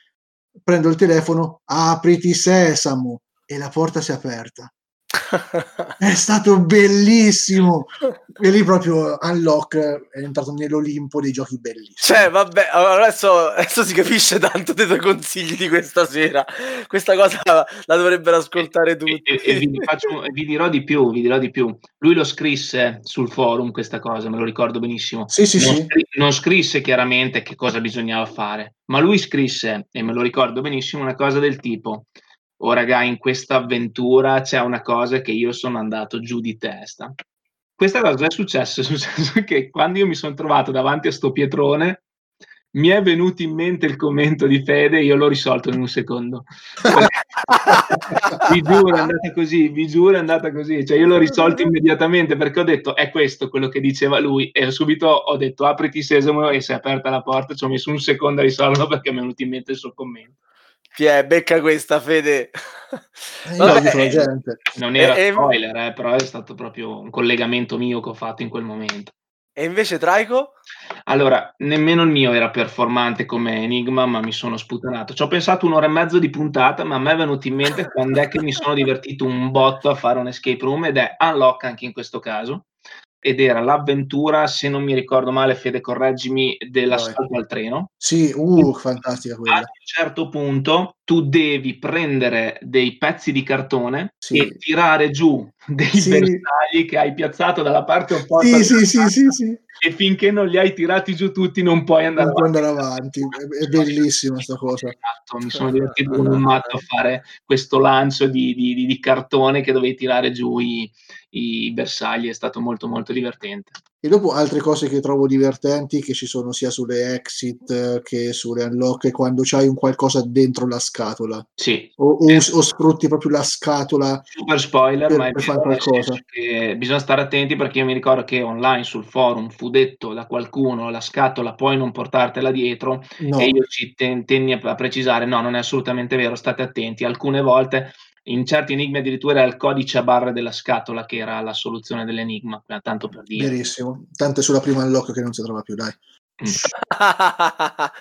prendo il telefono, apriti sesamo e la porta si è aperta. È stato bellissimo. E lì proprio Unlock è entrato nell'Olimpo dei giochi bellissimi. Cioè vabbè adesso, adesso si capisce tanto dei tuoi consigli di questa sera. Questa cosa la dovrebbero ascoltare tutti e, e, e vi, faccio, vi, dirò di più vi dirò di più. Lui lo scrisse sul forum questa cosa me lo ricordo benissimo. Sì, sì, non, sì. Non scrisse chiaramente che cosa bisognava fare ma lui scrisse e me lo ricordo benissimo una cosa del tipo oh raga, in questa avventura c'è una cosa che io sono andato giù di testa. Questa cosa è successa, è successo che quando io mi sono trovato davanti a sto pietrone, mi è venuto in mente il commento di Fede e io l'ho risolto in un secondo. vi giuro, è andata così, vi giuro, è andata così. Cioè, io l'ho risolto immediatamente perché ho detto è questo quello che diceva lui e subito ho detto apriti sesamo e si è aperta la porta. Ci ho messo un secondo a risolverlo perché mi è venuto in mente il suo commento. Ti è, becca questa, Fede. Eh, Vabbè, gente. Non era e, spoiler, eh, però è stato proprio un collegamento mio che ho fatto in quel momento. E invece Traico? Allora, nemmeno il mio era performante come Enigma, ma mi sono sputanato. Ci ho pensato un'ora e mezzo di puntata, ma a me è venuto in mente quando è che mi sono divertito un botto a fare un escape room ed è Unlock anche in questo caso. Ed era l'avventura, se non mi ricordo male, Fede correggimi, dell'assalto al treno. Sì, uh, fantastica quella. A un certo punto tu devi prendere dei pezzi di cartone Sì. e tirare giù dei Sì. bersagli che hai piazzato dalla parte opposta Sì, sì, sì, sì, sì. e finché non li hai tirati giù tutti non puoi andare Non avanti. andare avanti. È, è bellissima sta cosa. Esatto, mi sono divertito come un matto a fare questo lancio di, di- di- di cartone che dovevi tirare giù i, i bersagli, è stato molto molto divertente. E dopo altre cose che trovo divertenti che ci sono sia sulle exit eh, che sulle unlock, quando c'hai un qualcosa dentro la scatola Sì, o, o, Eh. o sfrutti proprio la scatola. super spoiler, Per- ma è per fare qualcosa. bisogna stare attenti perché io mi ricordo che online sul forum fu detto da qualcuno la scatola puoi non portartela dietro No, e io ci ten- tenni a precisare no, non è assolutamente vero, state attenti, alcune volte in certi enigmi addirittura era il codice a barre della scatola che era la soluzione dell'enigma, eh, tanto per dire. verissimo. Tanto è sulla prima unlock che non si trova più, dai. Mm.